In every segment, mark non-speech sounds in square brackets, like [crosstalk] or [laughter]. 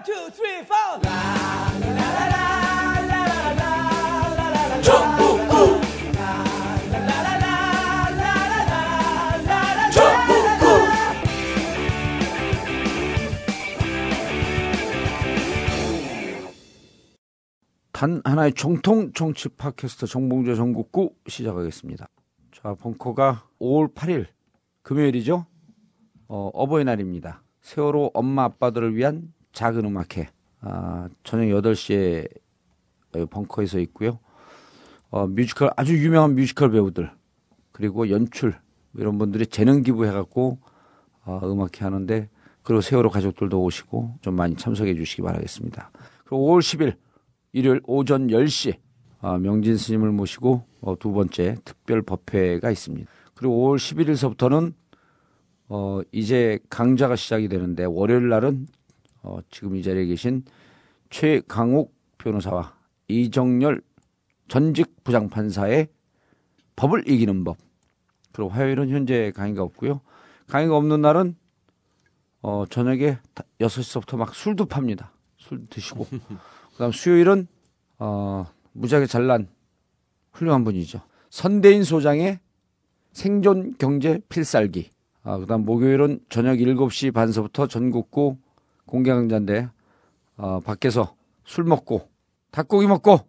One, two, three, four. 단 하나의 정통 정치 팟캐스트 정봉재 전국구 시작하겠습니다. 자, 벙커가 5월 8일 금요일이죠. 어, 어버이날입니다. 세월호 엄마 아빠들을 위한 작은 음악회. 아, 저녁 8시에 벙커에서 있고요. 어, 뮤지컬 아주 유명한 뮤지컬 배우들 그리고 연출 이런 분들이 재능 기부해갖고 어, 음악회 하는데 그리고 세월호 가족들도 오시고 좀 많이 참석해 주시기 바라겠습니다. 그리고 5월 10일 일요일 오전 10시 어, 명진 스님을 모시고 어, 두 번째 특별 법회가 있습니다. 그리고 5월 11일서부터는 어, 이제 강좌가 시작이 되는데 월요일 날은 어, 지금 이 자리에 계신 최강욱 변호사와 이정열 전직 부장판사의 법을 이기는 법. 그리고 화요일은 현재 강의가 없고요. 강의가 없는 날은 어, 저녁에 6시서부터 막 술도 팝니다. 술 드시고. [laughs] 그다음 수요일은 어, 무지하게 잘난 훌륭한 분이죠. 선대인 소장의 생존 경제 필살기. 아, 그다음 목요일은 저녁 7시 반서부터 전국구 공개 강좌인데 어, 밖에서 술 먹고 닭고기 먹고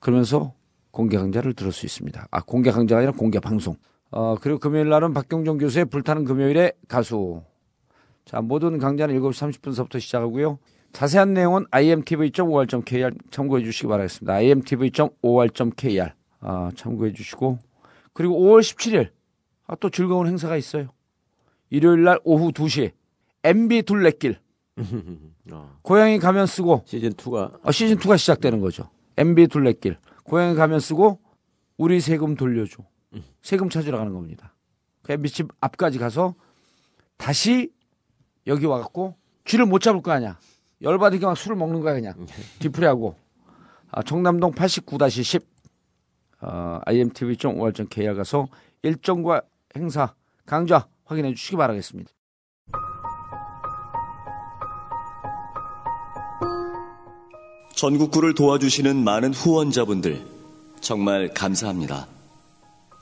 그러면서 공개 강좌를 들을 수 있습니다. 아, 공개 강좌가 아니라 공개 방송. 어, 그리고 금요일 날은 박경종 교수의 불타는 금요일의 가수. 자, 모든 강좌는 7시 30분서부터 시작하고요. 자세한 내용은 imtv.or.kr 참고해 주시기 바라겠습니다. imtv.or.kr 아, 참고해 주시고 그리고 5월 17일 아, 또 즐거운 행사가 있어요. 일요일 날 오후 2시 MB 둘레길 [laughs] 어, 고양이 가면 쓰고 시즌 2가 어, 시즌 2가 시작되는 거죠. MB 둘레길 고양이 가면 쓰고 우리 세금 돌려줘 세금 찾으러 가는 겁니다. 그 MB 집 앞까지 가서 다시 여기 와 갖고 쥐를 못 잡을 거 아니야. 열받으니까 막 술을 먹는 거야 그냥 [laughs] 뒤풀이하고 아, 청남동 89-10 어, imtv.or.kr 가서 일정과 행사 강좌 확인해 주시기 바라겠습니다. 전국구를 도와주시는 많은 후원자분들 정말 감사합니다.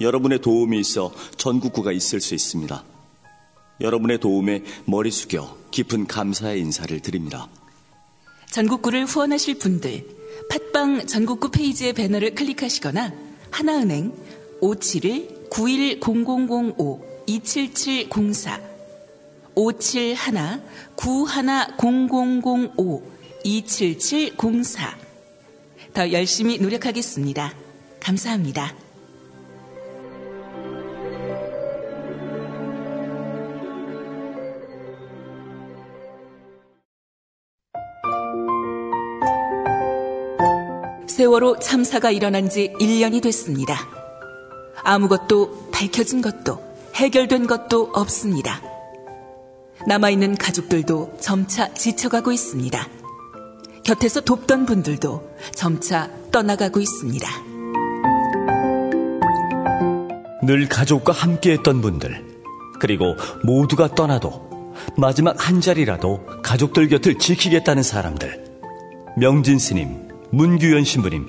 여러분의 도움이 있어 전국구가 있을 수 있습니다. 여러분의 도움에 머리 숙여 깊은 감사의 인사를 드립니다. 전국구를 후원하실 분들 팟빵 전국구 페이지의 배너를 클릭하시거나 하나은행 571-910005-27704 571-910005-27704 더 열심히 노력하겠습니다. 감사합니다. 세월호 참사가 일어난 지 1년이 됐습니다. 아무것도 밝혀진 것도 해결된 것도 없습니다. 남아있는 가족들도 점차 지쳐가고 있습니다. 곁에서 돕던 분들도 점차 떠나가고 있습니다. 늘 가족과 함께했던 분들, 그리고 모두가 떠나도 마지막 한 자리라도 가족들 곁을 지키겠다는 사람들, 명진 스님, 문규현 신부님,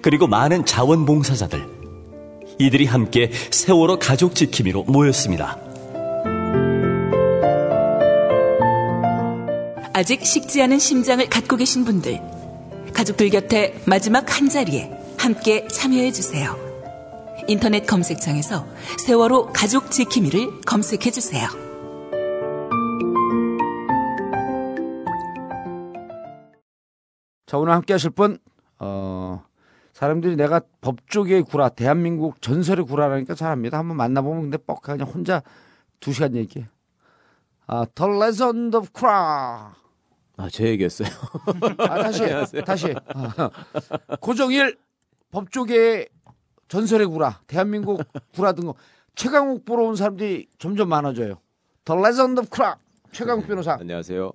그리고 많은 자원봉사자들. 이들이 함께 세월호 가족 지킴이로 모였습니다. 아직 식지 않은 심장을 갖고 계신 분들, 가족들 곁에 마지막 한 자리에 함께 참여해 주세요. 인터넷 검색창에서 세월호 가족 지킴이를 검색해 주세요. 자, 오늘 함께 하실 분, 어, 사람들이 내가 법조계의 구라, 대한민국 전설의 구라라니까 잘합니다. 한번 만나보면 근데 뻑 그냥 혼자 두 시간 얘기해. 아, The Legend of Kra. 아, 제 얘기였어요. [laughs] 아, 다시, 다시. 아, 고정일 법조계의 전설의 구라, 대한민국 구라 등 거. 최강욱 보러 온 사람들이 점점 많아져요. The Legend of Kra. 최강욱 변호사. 안녕하세요.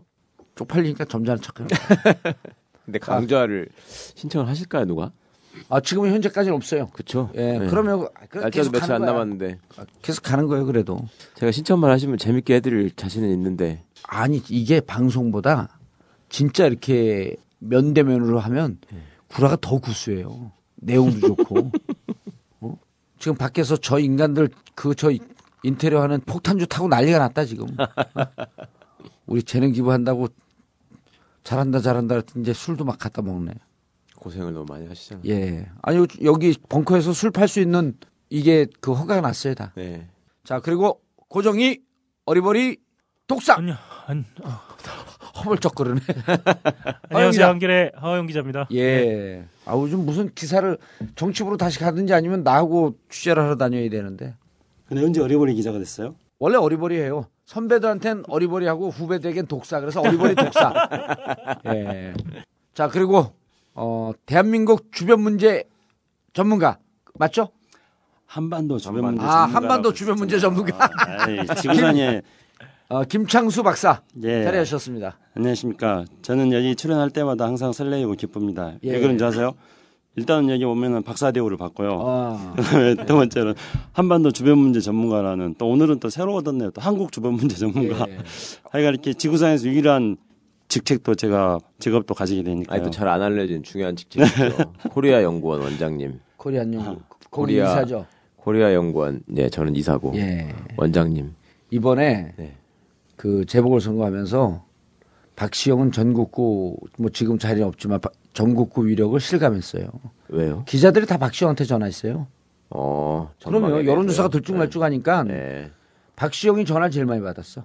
쪽팔리니까 점잖은 척해요. [laughs] 근데 강좌를 신청을 하실까요, 누가? 아 지금은 현재까지는 없어요. 그렇죠. 예, 네. 그러면 그- 날짜도 며칠 안. 남았는데 아, 계속 가는 거예요. 그래도 제가 신청만 하시면 재밌게 해드릴 자신은 있는데 아니 이게 방송보다 진짜 이렇게 면대면으로 하면 구라가 더 구수해요. 내용도 좋고. 어? 지금 밖에서 저 인간들 그 저 인테리어 하는 폭탄주 타고 난리가 났다 지금. 어? [laughs] 우리 재능 기부한다고 잘한다 잘한다 이제 술도 막 갖다 먹네. 고생을 너무 많이 하시잖아요. 예. 아니 여기 벙커에서 술 팔 수 있는 이게 그 허가가 났어요 다. 네. 자 그리고 고정이 어리버리 독사 아니요. 안, 어. 허물쩍거리네. [laughs] 안녕하세요. 한길의 하영 기자입니다. 예. 아 요즘 무슨 기사를 정치부로 다시 가든지 아니면 나하고 취재를 하러 다녀야 되는데 근데 언제 어리버리 기자가 됐어요? 원래 어리버리해요. 선배들한테는 어리버리하고 후배들에겐 독사. 그래서 어리버리 독사. [laughs] 예. 자 그리고 어 대한민국 주변 문제 전문가 맞죠? 한반도 주변 문제 아, 전문가라고 한반도 주변 문제 전문가. 아이, 지구상에 어, 김창수 박사 예. 자리하셨습니다. 안녕하십니까. 저는 여기 출연할 때마다 항상 설레이고 기쁩니다. 예. 왜 그런지 아세요? 일단은 여기 오면은 박사 대우를 받고요. 아, 그다음에 두 번째는 한반도 주변 문제 전문가라는 또 오늘은 또 새로 얻었네요. 또 한국 주변 문제 전문가. 예. 하여간 이렇게 지구상에서 유일한 직책도 제가 직업도 가지게 되니까요. 아니 또잘 안 알려진 중요한 직책이죠. [laughs] 코리아 연구원 원장님, 코리안 연구 거기 코리아. 이사죠. 코리아 연구원, 네 저는 이사고 예. 원장님. 이번에 네. 그 재보궐 선거하면서 박시영은 전국구 뭐 지금 자리는 없지만 바- 전국구 위력을 실감했어요. 왜요? 기자들이 다 박시영한테 전화했어요. 어, 그러면 여론조사가? 들쭉날쭉하니까 네. 네. 박시영이 전화 를 제일 많이 받았어.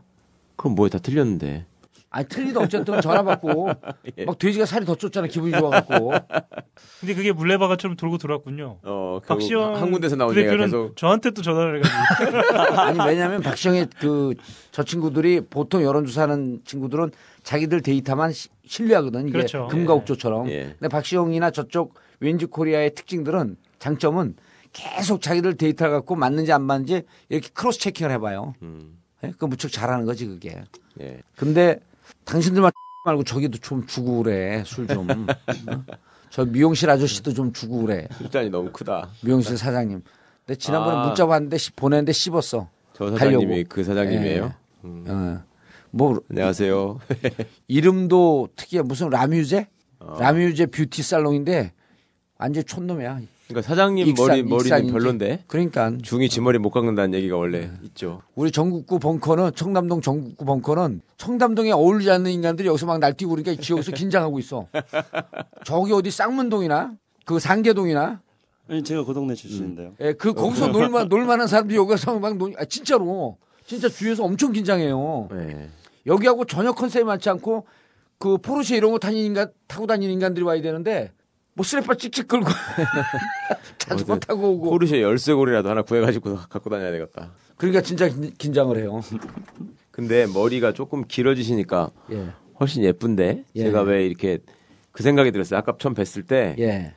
그럼 뭐에 다 틀렸는데. 아니 틀리도 어쨌든 전화 받고 [laughs] 예. 막 돼지가 살이 더 쪘잖아 기분이 좋아갖고 근데 그게 물레바가처럼 돌고 돌았군요. 어, 박시영 한 군데서 나온 얘기가 계속 저한테 또 전화를 해가지고 [laughs] 아니 왜냐하면 박시영의 그 저 친구들이 보통 여론조사하는 친구들은 자기들 데이터만 시- 신뢰하거든 이게 그렇죠. 금과옥조처럼. 예. 근데 박시영이나 저쪽 윈지코리아의 특징들은 장점은 계속 자기들 데이터 갖고 맞는지 안 맞는지 이렇게 cross checking을 해봐요. 음, 예? 그 무척 잘하는 거지 그게. 예. 근데 당신들만 [laughs] 말고 저기도 좀 주고 그래 술 좀. [laughs] 어? 저 미용실 아저씨도 좀 주고 그래. 술잔이 너무 크다. 미용실 사장님. 근데 지난번에 아. 문자 왔는데 시- 보냈는데 씹었어. 저 사장님이 가려고. 그 사장님이에요. 예. 음. 어. 뭐 안녕하세요. 이름도 특이해 무슨 라뮤제? 어. 라뮤제 뷰티 살롱인데 완전 촌놈이야. 그러니까 사장님 익산, 머리 머리는 익산인지. 별론데 그러니까 중이 지 머리 못 깎는다는 얘기가 원래 있죠. 우리 전국구 벙커는 청담동 전국구 벙커는 청담동에 어울리지 않는 인간들이 여기서 막 날뛰고 그러니까 이 지역에서 긴장하고 있어. [laughs] 저기 어디 쌍문동이나 그 상계동이나 아니, 제가 그 동네 출신인데요. 예, 그 거기서 놀만 [laughs] 놀만한 사람들이 여기 와서 막 놀, 아, 진짜로 진짜 주위에서 엄청 긴장해요. 네. 여기하고 전혀 컨셉이 맞지 않고 그 포르쉐 이런 거 타는 인간 타고 다니는 인간들이 와야 되는데 뭐 스레빠 찍찍 끌고 자전거 타고 오고 포르쉐 열쇠고리라도 하나 구해가지고 갖고 다녀야 되겠다. 그러니까 진짜 긴- 긴장을 해요. 근데 머리가 조금 길어지시니까 예, 훨씬 예쁜데 예. 제가 왜 이렇게 그 생각이 들었어요. 아까 처음 뵀을 때 예,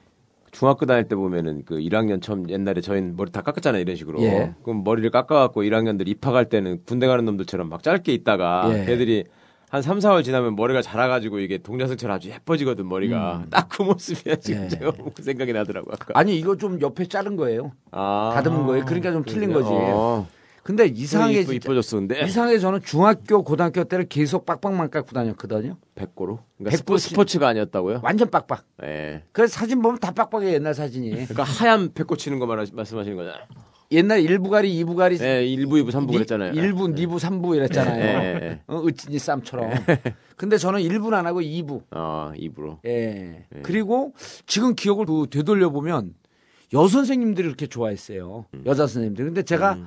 중학교 다닐 때 보면은 그 1학년 처음 옛날에 저희는 머리 다 깎았잖아요 이런 식으로. 예. 그럼 머리를 깎아갖고 1학년들 입학할 때는 군대 가는 놈들처럼 막 짧게 있다가 예. 걔들이 한 3, 4월 지나면 머리가 자라가지고 이게 동자승처럼 아주 예뻐지거든 머리가 딱그 모습이야 지금 음. 예. 제가 그 생각이 나더라고 아까. 아니 이거 좀 옆에 자른 거예요. 아. 다듬은 거예요. 그러니까 좀 틀린 거지. 어. 근데 이상하게 이뻐, 진짜- 이뻐졌어 근데 이상하게 저는 중학교 고등학교 때를 계속 빡빡만 깎고 다녔거든요. 백고로. 그러니까 백고 스포, 스포츠가 아니었다고요? 완전 빡빡. 예. 그래서 사진 보면 다 빡빡해 옛날 사진이. 그러니까 하얀 백고 치는 거 말하, 말씀하시는 거잖아. 옛날 1부가리, 2부가리, 예, 1부, 2부, 3부 그랬잖아요. 1부, 2부, 3부 이랬잖아요. 예, 예. 어, 으찐이 쌈처럼. [laughs] 근데 저는 1부는 안 하고 2부. 어, 2부로. 예. 그리고 지금 기억을 그 되돌려 보면 여선생님들이 그렇게 좋아했어요. 음. 여자 선생님들. 근데 제가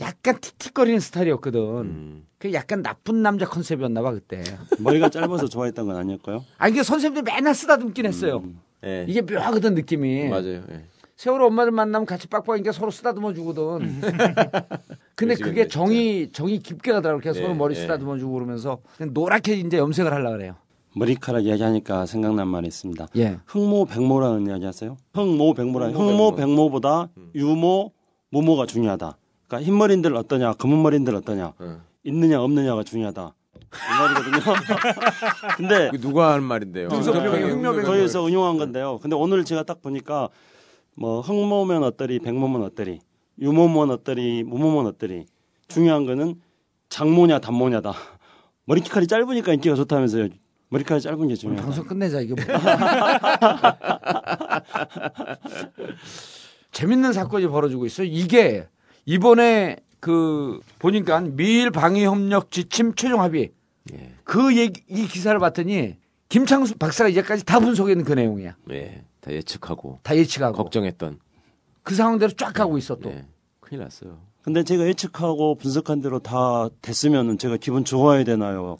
약간 틱틱거리는 스타일이었거든. 음. 그 약간 나쁜 남자 컨셉이었나 봐 그때. 머리가 짧아서 좋아했던 건 아니었고요. 아 이게 선생님들 맨날 쓰다듬긴 했어요. 예. 이게 묘하거든 느낌이. 맞아요. 예. 세월호 엄마들 만나면 같이 빡빡이니까 서로 쓰다듬어 주거든. [laughs] 근데 그게 정이 정이 깊게 가더라고. 그래서 예, 서로 머리 예. 쓰다듬어 주고 그러면서 노랗게 이제 염색을 하려 그래요. 머리카락 이야기하니까 생각난 말이 있습니다. 예. 흑모 백모라는 이야기 하세요? 흑모 백모라는 흑모, 흑모 백모. 백모 보다 유모 무모가 중요하다. 그러니까 흰머리인들 어떠냐, 검은 머리인들 어떠냐, 응. 있느냐 없느냐가 중요하다. 이 말이거든요. [laughs] 근데 그 누가 하는 말인데요? 거기서 응용한 건데요. 근데 오늘 제가 딱 보니까 뭐 흑모면 어떠리, 백모면 어떠리, 유모면 어떠리, 무모면 어떠리. 중요한 거는 장모냐 단모냐다. [laughs] 머리칼이 짧으니까 인기가 좋다면서요. 머리카락 짧은 게 중요하다. 방송 끝내자 이게 뭐. [laughs] 재밌는 사건이 벌어지고 있어요. 이게 이번에 그 보니까 미일 방위 협력 지침 최종 합의 예. 그 얘기 이 기사를 봤더니 김창수 박사가 이제까지 다 분석했는 그 내용이야. 예. 다 예측하고 다 예측하고 걱정했던. 그 상황대로 쫙 가고 있어 또. 예. 큰일 났어요. 근데 제가 예측하고 분석한 대로 다 됐으면은 제가 기분 좋아야 되나요?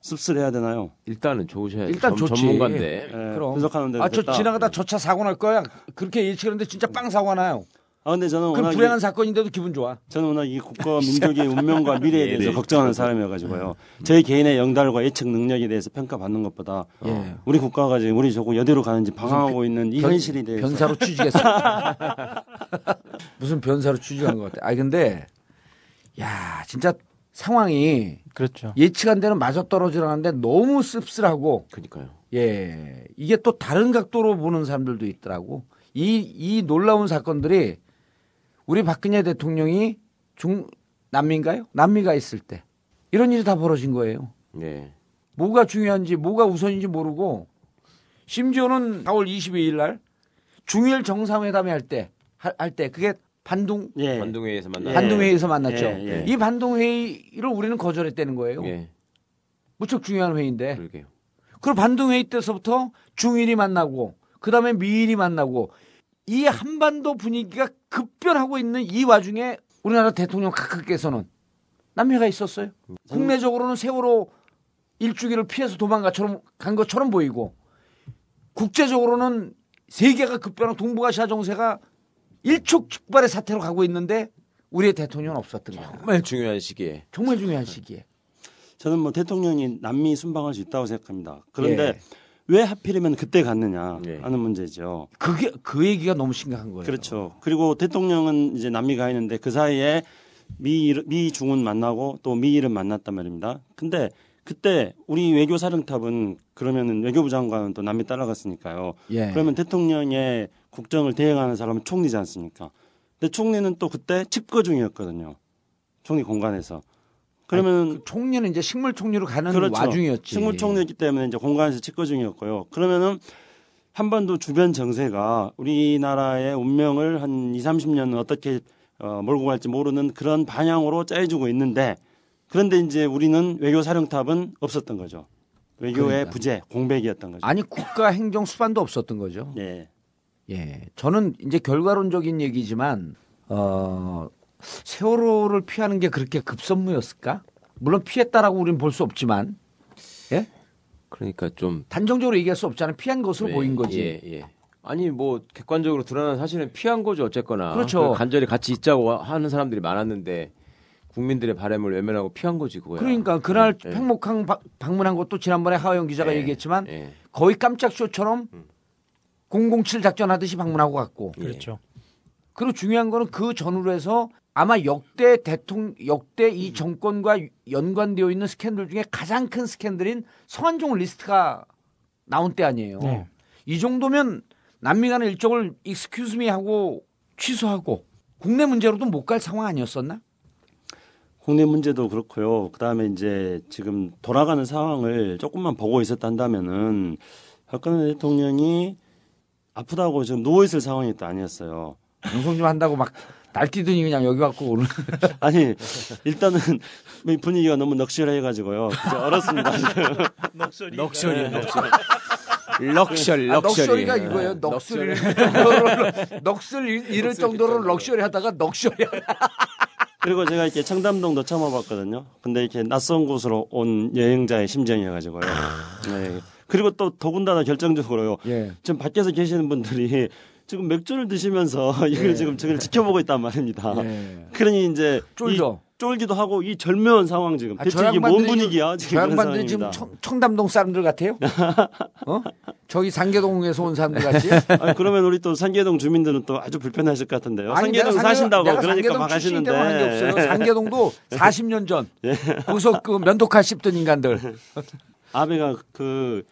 씁쓸해야 되나요? 일단은 좋으셔야죠. 일단 전- 좋지. 전문가인데. 예, 그럼. 분석하는 대로 아, 저 됐다. 지나가다 저 차 사고 날 거야. 그렇게 예측했는데 진짜 빵 사고 나요. 아 근데 저는 그 워낙 불행한 이, 사건인데도 기분 좋아. 저는 워낙 이 국가와 민족의 [laughs] 운명과 미래에 대해서 예를 걱정하는 사람이어가지고요. 제 개인의 영달과 예측 능력에 대해서 평가받는 것보다 예. 우리 국가가 지금 우리 저거 여대로 가는지 방황하고 있는 이 변- 현실에 대해서 변사로 취직했어. [laughs] 무슨 변사로 취직한 것 같아. 아 근데 야 진짜 상황이 그렇죠. 예측한 대로 맞아 떨어지라는데 너무 씁쓸하고 그러니까요. 예 이게 또 다른 각도로 보는 사람들도 있더라고. 이 이 놀라운 사건들이 우리 박근혜 대통령이 중 남미인가요? 남미가 있을 때 이런 일이 다 벌어진 거예요. 예. 뭐가 중요한지 뭐가 우선인지 모르고 심지어는 4월 22일 날 중일 정상회담회 할때 할 때 그게 반동 예. 반동회의에서 만나. 예. 반동회의에서 만났죠. 예, 예. 이 반동회의를 우리는 거절했다는 거예요. 예. 무척 중요한 회의인데. 그러게요. 그리고 반동회의 때서부터 중일이 만나고 그다음에 미일이 만나고 이 한반도 분위기가 급변하고 있는 이 와중에 우리나라 대통령 각하께서는 남해가 있었어요. 국내적으로는 세월호 일주기를 피해서 도망가처럼 간 것처럼 보이고 국제적으로는 세계가 급변한 동북아시아 정세가 일촉즉발의 사태로 가고 있는데 우리의 대통령은 없었던 거예요. 정말 중요한 시기에. 정말 중요한 시기에. 저는 뭐 대통령이 남미 순방할 수 있다고 생각합니다. 그런데 예. 왜 하필이면 그때 갔느냐 예. 하는 문제죠. 그게 그 얘기가 너무 심각한 거예요. 그렇죠. 그리고 대통령은 이제 남미 가 있는데 그 사이에 미 미 중은 만나고 또 미일은 만났단 말입니다. 근데 그때 우리 외교 사령탑은 그러면은 외교부 장관은 또 남미 따라갔으니까요. 예. 그러면 대통령의 국정을 대행하는 사람은 총리지 않습니까? 근데 총리는 또 그때 집거 중이었거든요. 총리 공간에서. 그러면 그 총리는 이제 식물 총리로 가는 그렇죠. 와중이었지. 식물 총리였기 때문에 이제 공간에서 집거 중이었고요. 그러면은 한반도 주변 정세가 우리나라의 운명을 한 2, 30년은 어떻게 어, 몰고 갈지 모르는 그런 방향으로 짜여주고 있는데 그런데 이제 우리는 외교 사령탑은 없었던 거죠. 외교의 그러니까. 부재, 공백이었던 거죠. 아니 국가 행정 수반도 없었던 거죠. 예. 예. 저는 이제 결과론적인 얘기지만 어 세월호를 피하는 게 그렇게 급선무였을까? 물론 피했다라고 우리는 볼 수 없지만 예? 그러니까 좀 단정적으로 얘기할 수 없잖아요. 피한 것으로 예, 보인 거지. 예, 예. 아니 뭐 객관적으로 드러난 사실은 피한 거죠 어쨌거나. 그렇죠. 간절히 같이 있자고 하는 사람들이 많았는데 국민들의 바람을 외면하고 피한 거지 그거야. 그러니까 그날 예. 팽목항 바- 방문한 것도 지난번에 하호영 기자가 예, 얘기했지만 예. 거의 깜짝 쇼처럼 음. 007 작전 하듯이 방문하고 갔고 예. 그렇죠. 그리고 중요한 거는 그 전후로 해서 아마 역대 대통령 역대 이 정권과 연관되어 있는 스캔들 중에 가장 큰 스캔들인 성완종 리스트가 나온 때 아니에요. 네. 이 정도면 남미 간의 일정을 excuse me 하고 취소하고 국내 문제로도 못 갈 상황 아니었었나? 국내 문제도 그렇고요. 그다음에 이제 지금 돌아가는 상황을 조금만 보고 있었단다면은 박근혜 대통령이 아프다고 지금 누워 있을 상황이 또 아니었어요. 방송 좀 한다고 막 날뛰더니 그냥 여기 왔고 오늘 [laughs] 아니 일단은 이 분위기가 너무 넉셔리해가지고요. 이제 얼었습니다. 넉셔리. luxury, luxury. luxury, 아, 럭셔리. 넉셔리가 이거예요. 예, 넋을 넋을 잃을 정도로 럭셔리 하다가 넉셔리 [laughs] 그리고 제가 이렇게 청담동도 처음 와봤거든요. 근데 이렇게 낯선 곳으로 온 여행자의 심정이어가지고요. 네. 그리고 또 더군다나 결정적으로요. 예. 지금 밖에서 계시는 분들이 지금 맥주를 드시면서 [laughs] 이걸 지금 저걸 지켜보고 있단 말입니다. 예. 그러니 이제 쫄죠. 이 쫄기도 하고 이 절묘한 상황 지금 아, 대체 저 이게 뭔 분위기야 저 지금 그런 양반들이 지금. 청, 청담동 사람들 같아요? [laughs] 어? 저기 상계동에서 온 사람들 같지? [laughs] 아니, 그러면 우리 또 상계동 주민들은 또 아주 불편하실 것 같은데요. 아니, 내가 상계동 상계- 사신다고 내가 그러니까 상계동 막 하시는데 없어요. 상계동도 40년 전 거기서 그 면도칼 씹던 인간들. 아베가 그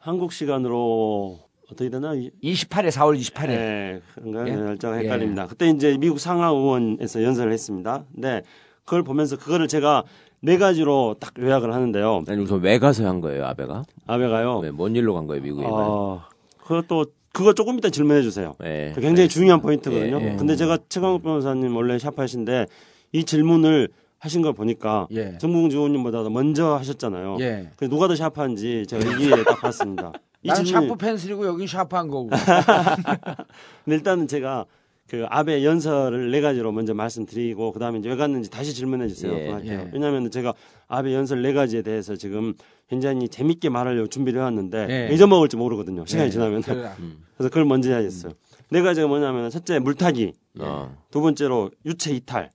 한국 시간으로 어떻게 되나 28일 4월 28일. 네, 그런가요? 예? 날짜가 헷갈립니다. 그때 이제 미국 상하 의원에서 연설을 했습니다. 근데 그걸 보면서 그거를 제가 네 가지로 딱 요약을 하는데요. 아니 우선 왜 가서 한 거예요, 아베가? 아베가요. 왜, 뭔 일로 간 거예요, 미국에? 어, 그것도 그거 조금 이따 질문해 주세요. 네. 그 굉장히 중요한 포인트거든요. 예, 예. 근데 제가 최강욱 변호사님 원래 샤프하신데 이 질문을 하신 걸 보니까 예. 정봉주 의원님보다 먼저 하셨잖아요. 예. 그래서 누가 더 샤프한지 제가 이기에 딱 봤습니다. [laughs] 이 나는 샤프 펜슬이고 여긴 샤프한 거고. [laughs] 근데 일단은 제가 그 아베 연설을 네 가지로 먼저 말씀드리고 그다음에 이제 왜 갔는지 다시 질문해 주세요. 예. 예. 왜냐하면 제가 아베 연설 네 가지에 대해서 지금 굉장히 재밌게 말하려고 준비를 해왔는데 예. 잊어먹을지 모르거든요. 시간이 예. 지나면 그래. 그래서 그걸 먼저 해야겠어요. 네 가지가 뭐냐면 첫째 물타기, 어. 두 번째로 유체 이탈.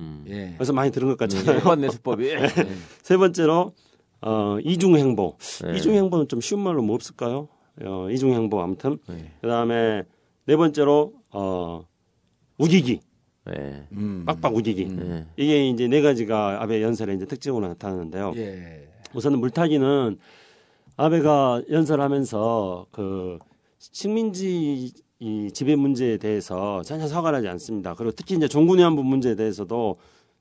음. 예. 그래서 많이 들은 것 같잖아요. 수법이. [laughs] 세 번째로 어, 이중 행보. 네. 이중 행보는 좀 쉬운 말로 뭐 없을까요? 어, 이중 행보 아무튼. 네. 그다음에 네 번째로 어, 우기기. 네. 음. 빡빡 우기기. 네. 이게 이제 네 가지가 아베 연설의 이제 특징으로 나타나는데요. 예. 우선은 물타기는 아베가 연설하면서 그 식민지 이 지배 문제에 대해서 전혀 사과를 하지 않습니다. 그리고 특히 이제 종군 위안부 문제에 대해서도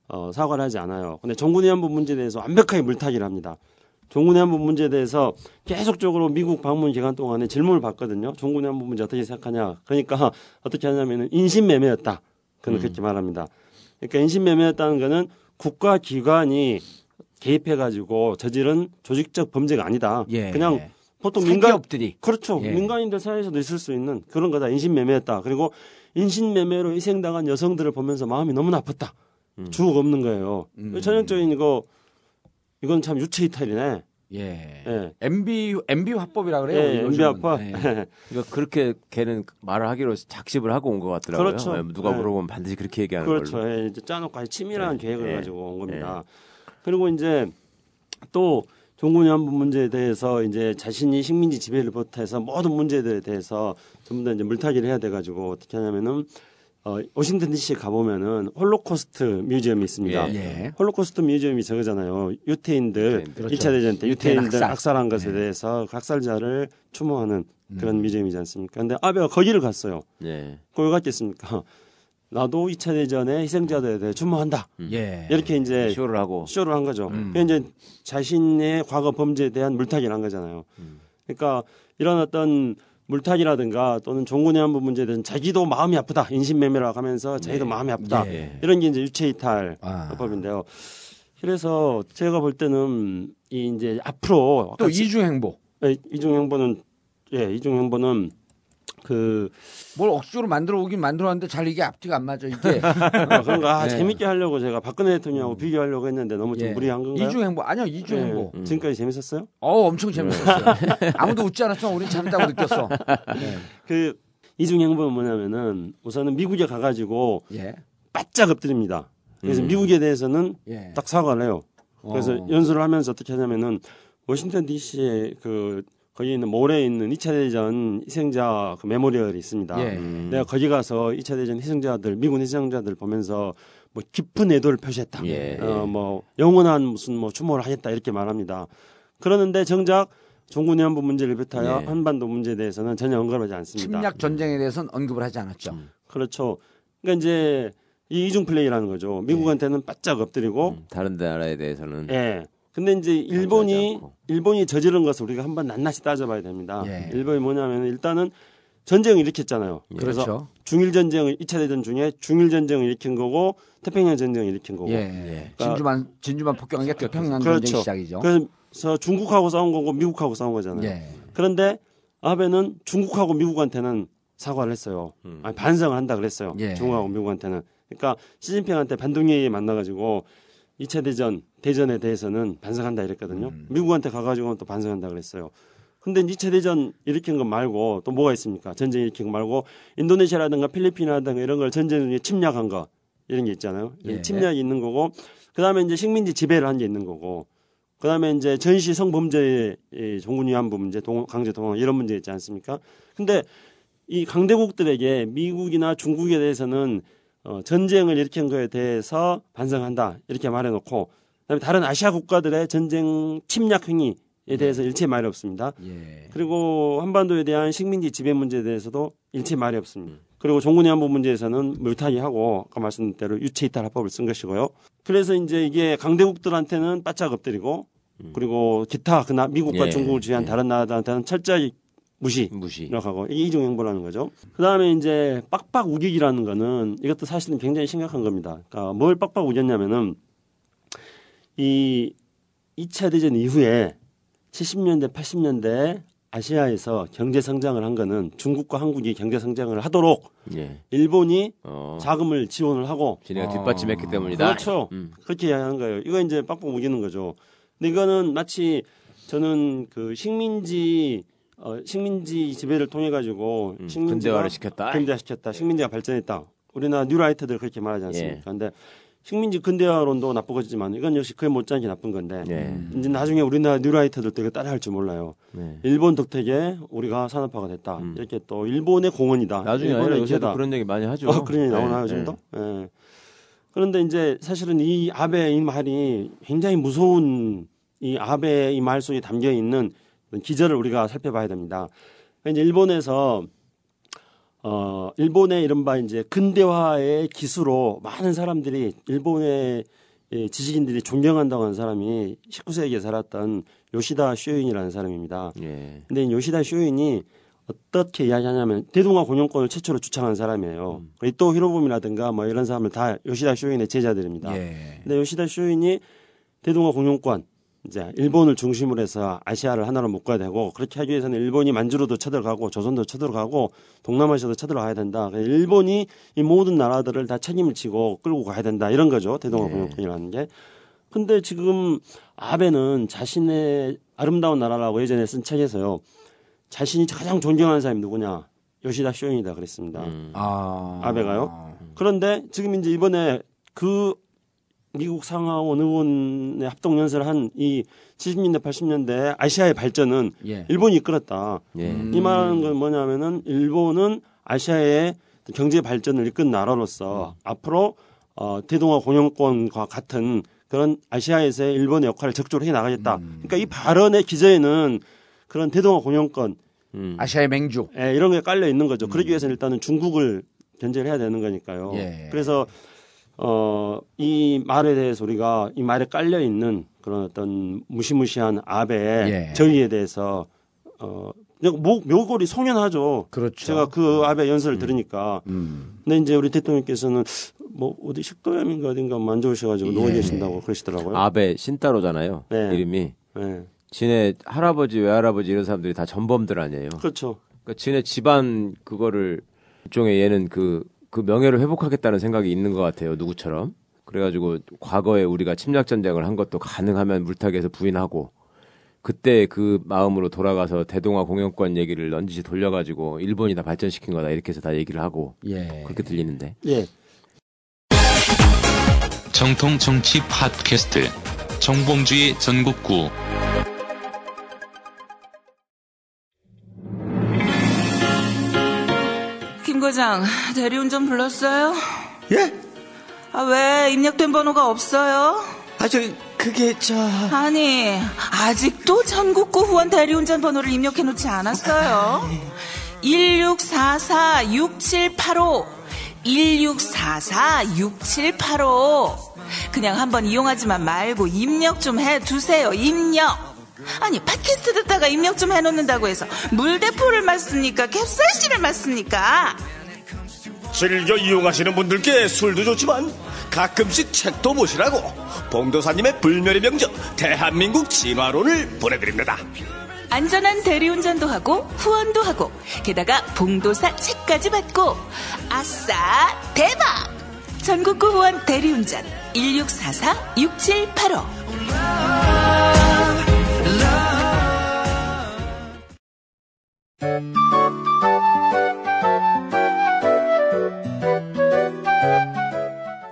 어, 사과를 하지 않아요. 근데 종군 위안부 문제에 대해서 완벽하게 물타기를 합니다. 종군 위안부 문제에 대해서 계속적으로 미국 방문 기간 동안에 질문을 받거든요. 종군 위안부 문제 어떻게 생각하냐. 그러니까 [laughs] 어떻게 하냐면은 인신매매였다. 그는 그렇게 말합니다. 그러니까 인신매매였다는 거는 국가 기관이 개입해 가지고 저지른 조직적 범죄가 아니다. 예. 그냥 보통 민간 사기업들이 그렇죠. 예. 민간인들 사이에서도 있을 수 있는 그런 거다. 인신매매였다. 그리고 인신매매로 희생당한 여성들을 보면서 마음이 너무 나빴다. 주옥 없는 거예요. 음. 전형적인 이거 이건 참 유체 이탈이네. 예. 예. MB MB 화법이라 그래요. 예. MB 아빠. 예. 그러니까 그렇게 걔는 말을 하기로 작심을 하고 온 것 같더라고요. 그렇죠. 예, 누가 네. 물어보면 반드시 그렇게 얘기하는 그렇죠. 걸로. 예, 이제 짜놓고 아주 치밀한 네. 계획을 예. 가지고 온 겁니다. 그리고 이제 또 종군 위안부 문제에 대해서 이제 자신이 식민지 지배를 비롯해서 모든 문제들에 대해서 전부 다 이제 물타기를 해야 돼 가지고 어떻게 하냐면은 어, 워싱턴 DC에 가보면은 Holocaust Museum이 있습니다. 예. Holocaust Museum이 저거잖아요. 유태인들. 그렇죠. 2차 대전 때 유태인 유태인들 학살. 학살. 한 것에 네. 대해서 그 학살자를 추모하는 그런 museum이지 않습니까? 근데 아베가 거기를 갔어요. 예. 거기 갔겠습니까? [laughs] 나도 2차 대전의 희생자들에 대해 추모한다. 예. 이렇게 이제 쇼를 하고. 쇼를 한 거죠. 음. 그게 이제 자신의 과거 범죄에 대한 물타기를 한 거잖아요. 음. 그러니까 이런 어떤 물타기라든가 또는 종군의 한부 문제에 대해서 자기도 마음이 아프다. 인신매매라고 하면서 자기도 마음이 아프다. 예. 이런 게 이제 유체이탈 아. 법인데요. 그래서 제가 볼 때는 이 이제 앞으로 또 아까 이중 행보. 예, 이중 행보는 예, 이중 행보는 그 뭘 억지로 만들어 오긴 만들었는데 잘 이게 앞뒤가 안 맞아 이게. 어, 그런 거 아, 네. 재밌게 하려고 제가 박근혜 대통령하고 비교하려고 했는데 너무 좀 예. 무리한 건가요? 이중 행보 아니요 이중 예, 행보. 지금까지 재밌었어요? 어 엄청 재밌었어요. [laughs] 아무도 웃지 않았지만 우린 재밌다고 느꼈어. 예. [laughs] 그 이중 행보는 뭐냐면은 우선은 미국에 가가지고 예. 바짝 엎드립니다. 그래서 음. 미국에 대해서는 예. 딱 사과를 해요. 그래서 어. 연수를 하면서 어떻게 하냐면은 워싱턴 D.C.에 그 거기 있는 몰에 있는 2차 대전 희생자 그 메모리얼이 있습니다. 예. 음. 내가 거기 가서 2차 대전 희생자들 미군 희생자들 보면서 뭐 깊은 애도를 표시했다. 예. 어뭐 영원한 무슨 뭐 추모를 하겠다 이렇게 말합니다. 그러는데 정작 종군 위안부 문제를 비롯하여 예. 한반도 문제에 대해서는 전혀 언급하지 않습니다. 침략 전쟁에 대해서는 언급을 하지 않았죠. 그렇죠. 그러니까 이제 이 이중 플레이라는 거죠. 미국한테는 바짝 엎드리고 음, 다른 나라에 대해서는 예. 근데 이제 일본이. 일본이 저지른 것을 우리가 한번 낱낱이 따져봐야 됩니다. 예. 일본이 뭐냐면 일단은 전쟁을 일으켰잖아요. 그래서 그렇죠. 중일 전쟁을 2차 대전 중에 중일 전쟁을 일으킨 거고 태평양 전쟁을 일으킨 거고. 예. 진주만 진주만 폭격한 게 태평양 그렇죠. 전쟁 시작이죠. 그래서 중국하고 싸운 거고 미국하고 싸운 거잖아요. 예. 그런데 아베는 중국하고 미국한테는 사과를 했어요. 음. 아니, 반성을 한다 그랬어요. 예. 중국하고 미국한테는. 그러니까 시진핑한테 반동회의에 만나가지고 2차 대전 대전에 대해서는 반성한다 이랬거든요. 음. 미국한테 가가지고는 또 반성한다 그랬어요. 근데 2차 대전 일으킨 것 말고 또 뭐가 있습니까? 전쟁 일으킨 거 말고 인도네시아라든가 필리핀이라든가 이런 걸 전쟁 중에 침략한 거 이런 게 있잖아요. 예. 침략이 있는 거고 그다음에 이제 식민지 지배를 한 게 있는 거고 그다음에 이제 전시 성범죄 이 종군 위안부 문제, 동, 강제 동원 이런 문제 있지 않습니까? 근데 이 강대국들에게 미국이나 중국에 대해서는 어, 전쟁을 일으킨 거에 대해서 반성한다 이렇게 말해놓고 그다음에 다른 아시아 국가들의 전쟁 침략 행위에 대해서 일체 말이 없습니다. 예. 그리고 한반도에 대한 식민지 지배 문제에 대해서도 일체 말이 없습니다. 그리고 종군 위안부 문제에서는 물타기하고 아까 말씀드린 대로 유체 이탈 합법을 쓴 것이고요. 그래서 이제 이게 강대국들한테는 바짝 엎드리고 그리고 기타 그나 미국과 예, 중국을 지휘한 예. 다른 나라들한테는 철저히 무시 무시. 이렇게하고 이게 이중 행보라는 거죠. 그다음에 이제 빡빡 우기기라는 거는 이것도 사실은 굉장히 심각한 겁니다. 그러니까 뭘 빡빡 우겼냐면은 이 2차 대전 이후에 70년대 80년대 아시아에서 경제 성장을 한 거는 중국과 한국이 경제 성장을 하도록 예. 일본이 어. 자금을 지원을 하고 지네가 뒷받침했기 때문이다. 그렇죠. 음. 그렇게 이야기하는 거예요. 이거 이제 빡빡 우기는 거죠. 근데 이거는 마치 저는 그 식민지 어, 식민지 지배를 통해 가지고 음, 식민지가 근대화를 시켰다. 근대화 시켰다. 식민지가 발전했다. 우리나라 뉴라이터들 그렇게 말하지 않습니까? 근데 식민지 근대화론도 나쁘겠지만 이건 역시 그에 못지않게 나쁜 건데 예. 이제 나중에 우리나라 뉴라이터들도 이거 따라할 줄 몰라요. 네. 일본 덕택에 우리가 산업화가 됐다. 이렇게 또 일본의 공헌이다. 나중에 일본의 요새도 기회다. 그런 얘기 많이 하죠. 어, 그런 얘기 나오나요, 예, 지금도? 예. 그런데 이제 사실은 이 아베의 이 말이 굉장히 무서운 이 아베의 이말 속에 담겨 있는 기절을 우리가 살펴봐야 됩니다. 이제 일본에서 어, 일본의 이른바 이제 근대화의 기수로 많은 사람들이 일본의 예, 지식인들이 존경한다고 하는 사람이 19세기에 살았던 요시다 쇼인이라는 사람입니다. 예. 근데 이 요시다 쇼인이 어떻게 이야기하냐면 대동아 공영권을 최초로 주창한 사람이에요. 음. 또 히로부미라든가 뭐 이런 사람을 다 요시다 쇼인의 제자들입니다. 예. 근데 요시다 쇼인이 대동아 공영권 이제 일본을 중심으로 해서 아시아를 하나로 묶어야 되고 그렇게 하기 위해서는 일본이 만주로도 쳐들어가고 조선도 쳐들어가고 동남아시아도 쳐들어가야 된다. 그래서 일본이 이 모든 나라들을 다 책임을 지고 끌고 가야 된다. 이런 거죠. 대동아 네. 공영권이라는 게. 근데 지금 아베는 자신의 아름다운 나라라고 예전에 쓴 책에서요. 자신이 가장 존경하는 사람이 누구냐? 요시다 쇼인이다 그랬습니다. 음. 아. 아베가요? 그런데 지금 이제 이번에 그 미국 상하원 의원의 합동 연설을 한 이 70년대 80년대 아시아의 발전은 예. 일본이 이끌었다. 예. 이 말하는 건 뭐냐면은 일본은 아시아의 경제 발전을 이끈 나라로서 앞으로 어, 대동아 공영권과 같은 그런 아시아에서의 일본의 역할을 적극적으로 해 나가겠다. 그러니까 이 발언의 기저에는 그런 대동아 공영권 음. 아시아의 맹주. 예, 이런 게 깔려 있는 거죠. 그러기 위해서는 일단은 중국을 견제를 해야 되는 거니까요. 예. 그래서 어, 이 말에 대해서 우리가 이 말에 깔려 있는 그런 어떤 무시무시한 아베의 예. 저희에 대해서 어, 목, 묘골이 송연하죠. 그렇죠. 제가 그 아베 연설을 들으니까. 음. 근데 이제 우리 대통령께서는 뭐 어디 식도염인가 어딘가 만져오셔가지고 누워 예. 계신다고 그러시더라고요. 아베 신따로잖아요. 네. 이름이. 예. 지네 할아버지 외할아버지 이런 사람들이 다 전범들 아니에요. 그렇죠. 그러니까 지네 집안 그거를 일종의 얘는 그, 그 명예를 회복하겠다는 생각이 있는 것 같아요. 누구처럼. 그래가지고 과거에 우리가 침략 전쟁을 한 것도 가능하면 물타기에서 부인하고 그때 그 마음으로 돌아가서 대동아 공영권 얘기를 넌지시 돌려가지고 일본이 다 발전시킨 거다 이렇게 해서 다 얘기를 하고 예. 그렇게 들리는데 예. 정통 정치 팟캐스트 정봉주의 전국구 김 과장, 대리운전 불렀어요? 예? 아, 왜 입력된 번호가 없어요? 아, 저, 그게, 저. 아니, 아직도 전국구 후원 대리운전 번호를 입력해 놓지 않았어요. 1644-6785. 1644-6785. 그냥 한번 이용하지만 말고 입력 좀 해 두세요, 입력. 아니, 팟캐스트 듣다가 입력 좀 해놓는다고 해서 물대포를 맞습니까? 캡사이신을 맞습니까? 즐겨 이용하시는 분들께 술도 좋지만 가끔씩 책도 보시라고 봉도사님의 불멸의 명작 대한민국 진화론을 보내드립니다. 안전한 대리운전도 하고 후원도 하고 게다가 봉도사 책까지 받고 아싸 대박 전국구 후원 대리운전 1644-6785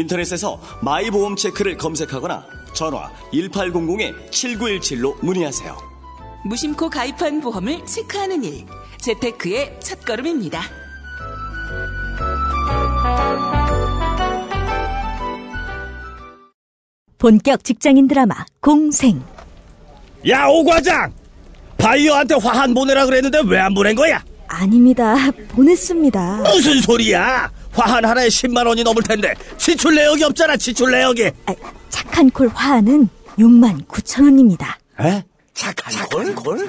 인터넷에서 마이보험 체크를 검색하거나 전화 1800-7917로 문의하세요. 무심코 가입한 보험을 체크하는 일. 재테크의 첫걸음입니다. 본격 직장인 드라마 공생 야, 오 과장! 바이어한테 화한 보내라 그랬는데 왜 안 보낸 거야? 아닙니다. 보냈습니다. 무슨 소리야? 화한 하나에 10만 원이 넘을 텐데 지출 내역이 없잖아, 지출 내역이. 아, 착한 콜 화하는 6만 9천 원입니다. 에? 착한 걸? 걸?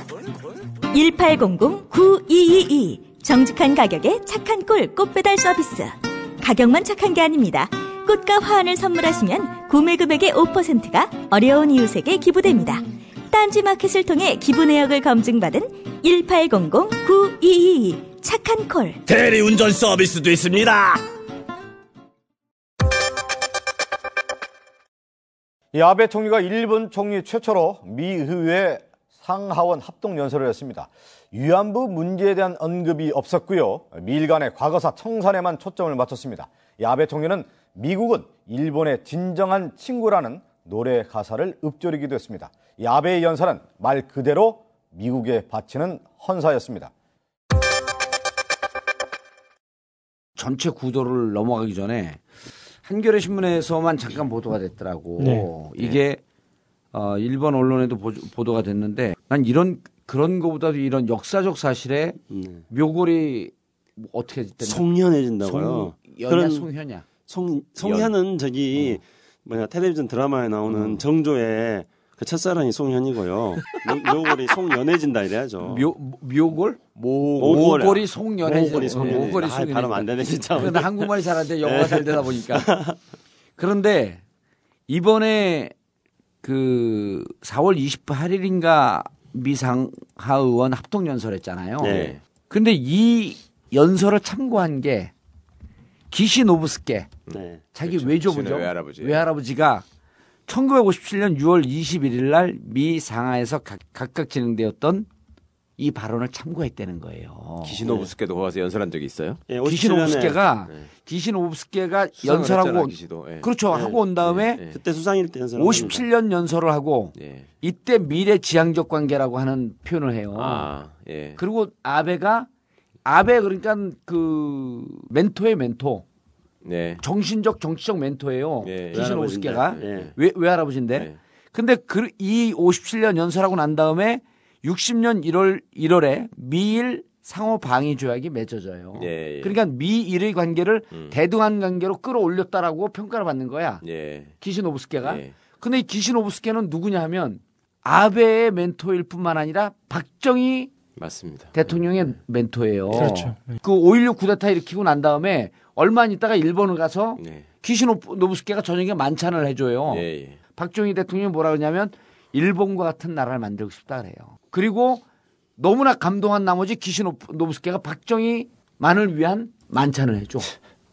1800-9222 정직한 가격에 착한 꿀 꽃배달 서비스 가격만 착한 게 아닙니다 꽃과 화환을 선물하시면 구매 금액의 5%가 어려운 이웃에게 기부됩니다 딴지 마켓을 통해 기부 내역을 검증받은 1800-9222 착한 콜 대리운전 서비스도 있습니다. 이 아베 총리가 일본 총리 최초로 미 의회 상하원 합동 연설을 했습니다. 위안부 문제에 대한 언급이 없었고요. 미일 간의 과거사 청산에만 초점을 맞췄습니다. 이 아베 총리는 미국은 일본의 진정한 친구라는 노래 가사를 읊조리기도 했습니다. 이 아베의 연설은 말 그대로 미국에 바치는 헌사였습니다. 전체 구도를 넘어가기 전에 한겨레 신문에서만 잠깐 보도가 됐더라고. 네. 이게 어, 일본 언론에도 보, 도 가 됐는데 난 이런 그런 거보다도 이런 역사적 사실에 네. 묘골이 뭐 어떻게 됐나? 송년해진다고요. 송연야 그런- 송현야. 송 송현은 저기 뭐냐 텔레비전 드라마에 나오는 정조의 그 첫사랑이 송현이고요. 요- 요골이 송연해진다 이래야죠. 묘 묘골? 모. 모골이 송연해. 모골이 송연해. 모골이 아, 송연해. 발음 안 되네, 진짜. 근데 한국말이 잘안 돼. 영어가 잘 되다 보니까. 그런데 이번에 그 4월 28일인가 미상하 의원 합동 연설했잖아요. 네. 근데 이 연설을 참고한 게 기시 노부스케 네. 자기 그렇죠. 외조부죠. 외할아버지. 외할아버지가 1957년 6월 21일 날 미 상하에서 각, 각각 진행되었던 이 발언을 참고했다는 거예요. 기시노부스케도 거기 가서 연설한 적이 있어요? 예, 기시노브스케가 네. 기시노브스케가 연설하고 했잖아, 기시도. 예. 그렇죠 네. 하고 온 다음에 네. 그때 수상일 때 연설. 57년 연설을 하고 예. 이때 미래 지향적 관계라고 하는 표현을 해요. 아, 예. 그리고 아베가 아베 그러니까 그 멘토의 멘토, 네. 정신적 정치적 멘토예요. 예. 기시노브스케가 예. 외, 외할아버지인데. 네. 근데 그, 이 57년 연설하고 난 다음에 60년 1월 1월에 미일 상호 방위 조약이 맺어져요. 예, 예. 그러니까 미일의 관계를 음. 대등한 관계로 끌어올렸다라고 평가를 받는 거야. 예. 기시노브스케가. 예. 근데 이 기시노브스케는 누구냐 하면 아베의 멘토일 뿐만 아니라 박정희 맞습니다. 대통령의 멘토예요. 그렇죠. 네. 그5.16 쿠데타 일으키고 난 다음에 얼마 안 있다가 일본을 가서 네. 기시노브스케가 저녁에 만찬을 해줘요. 예, 예. 박정희 대통령이 뭐라 그러냐면 일본과 같은 나라를 만들고 싶다 그래요. 그리고 너무나 감동한 나머지 기시노브스케가 박정희만을 위한 만찬을 해줘.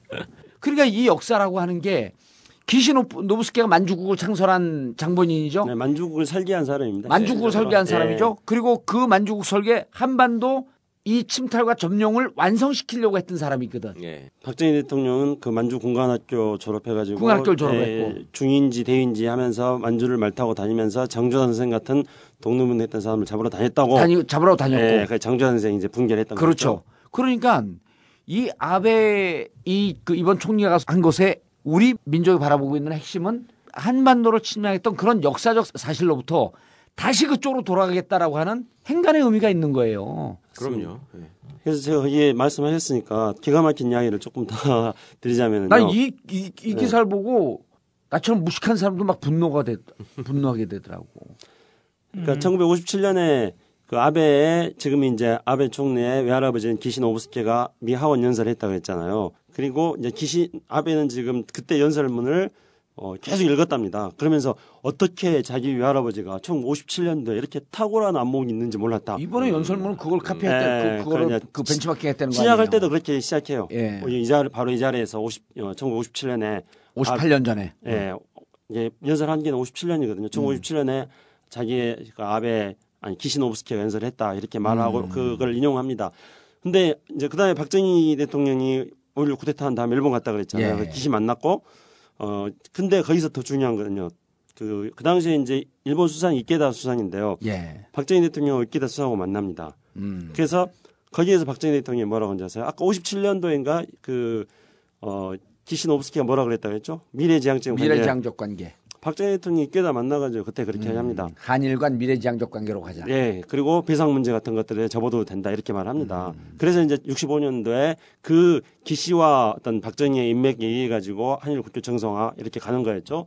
[laughs] 그러니까 이 역사라고 하는 게 기시노브스케가 만주국을 창설한 장본인이죠. 네, 만주국을 설계한 사람입니다. 만주국을 실제로. 설계한 예. 사람이죠. 그리고 그 만주국 설계 한반도 이 침탈과 점령을 완성시키려고 했던 사람이거든. 예. 박정희 대통령은 그 만주 공관학교 졸업해가지고 공관학교를 졸업했고. 예, 중인지 대인지 하면서 만주를 말 타고 다니면서 장조단 선생 같은 독립운 했던 사람을 잡으러 다녔다고. 다니, 잡으러 다녔고. 예, 그 장조단 선생 이제 분결했던 그렇죠. 거죠. 그러니까 이 아베 이 그 이번 총리가 한 것에 우리 민족이 바라보고 있는 핵심은 한반도를 침략했던 그런 역사적 사실로부터 다시 그쪽으로 돌아가겠다라고 하는 행간의 의미가 있는 거예요. 그럼요. 예. 그래서 제가 거기에 말씀하셨으니까 기가 막힌 이야기를 조금 더 [laughs] 드리자면요. 난이이 네. 기사를 보고 나처럼 무식한 사람도 막 분노가 되 분노하게 되더라고. 그러니까 1957년에 그 아베의 지금 이제 아베 총리의 외할아버지인 기신 오브스케가 미 하원 연설을 했다고 했잖아요. 그리고 이제 기신 아베는 지금 그때 연설문을 어, 계속 읽었답니다. 그러면서 어떻게 자기 외할아버지가 1957년도에 이렇게 탁월한 안목이 있는지 몰랐다. 이번에 연설문은 그걸 카피했다. 예, 그, 그거를 그러냐. 그 벤치마킹 했다는 거 시작할? 때도 그렇게 시작해요. 예. 어, 이 자리 바로 이 자리에서 50, 어, 1957년에 58년 전에. 예, 이제 연설한 게는 57년이거든요. 1957년에 자기의 그 아베 아니 기시노브스키가 연설을 했다 이렇게 말하고 음. 그걸 인용합니다. 근데 이제 그다음에 박정희 대통령이 5.16 쿠데타 한 다음에 일본 갔다 그랬잖아요. 예. 그 기시 만났고 어 근데 거기서 더 중요한 거는요. 그, 그 당시에 이제 일본 수상 이케다 수상인데요. 예. 박정희 대통령 이케다 수상하고 만납니다. 음. 그래서 거기에서 박정희 대통령이 뭐라고 한지 아세요? 아까 57년도인가 그, 어, 기시노브스키가 뭐라 그랬다고 했죠? 미래지향적 관계. 미래지향적 관계. 박정희 대통령이 이케다 만나가지고 그때 그렇게 음. 합니다. 한일 간 미래지향적 관계로 가자. 예, 그리고 배상 문제 같은 것들에 접어도 된다 이렇게 말합니다. 음. 그래서 이제 65년도에 그 기시와 어떤 박정희의 인맥에 의해 가지고 한일 국교 정상화 이렇게 가는 거였죠.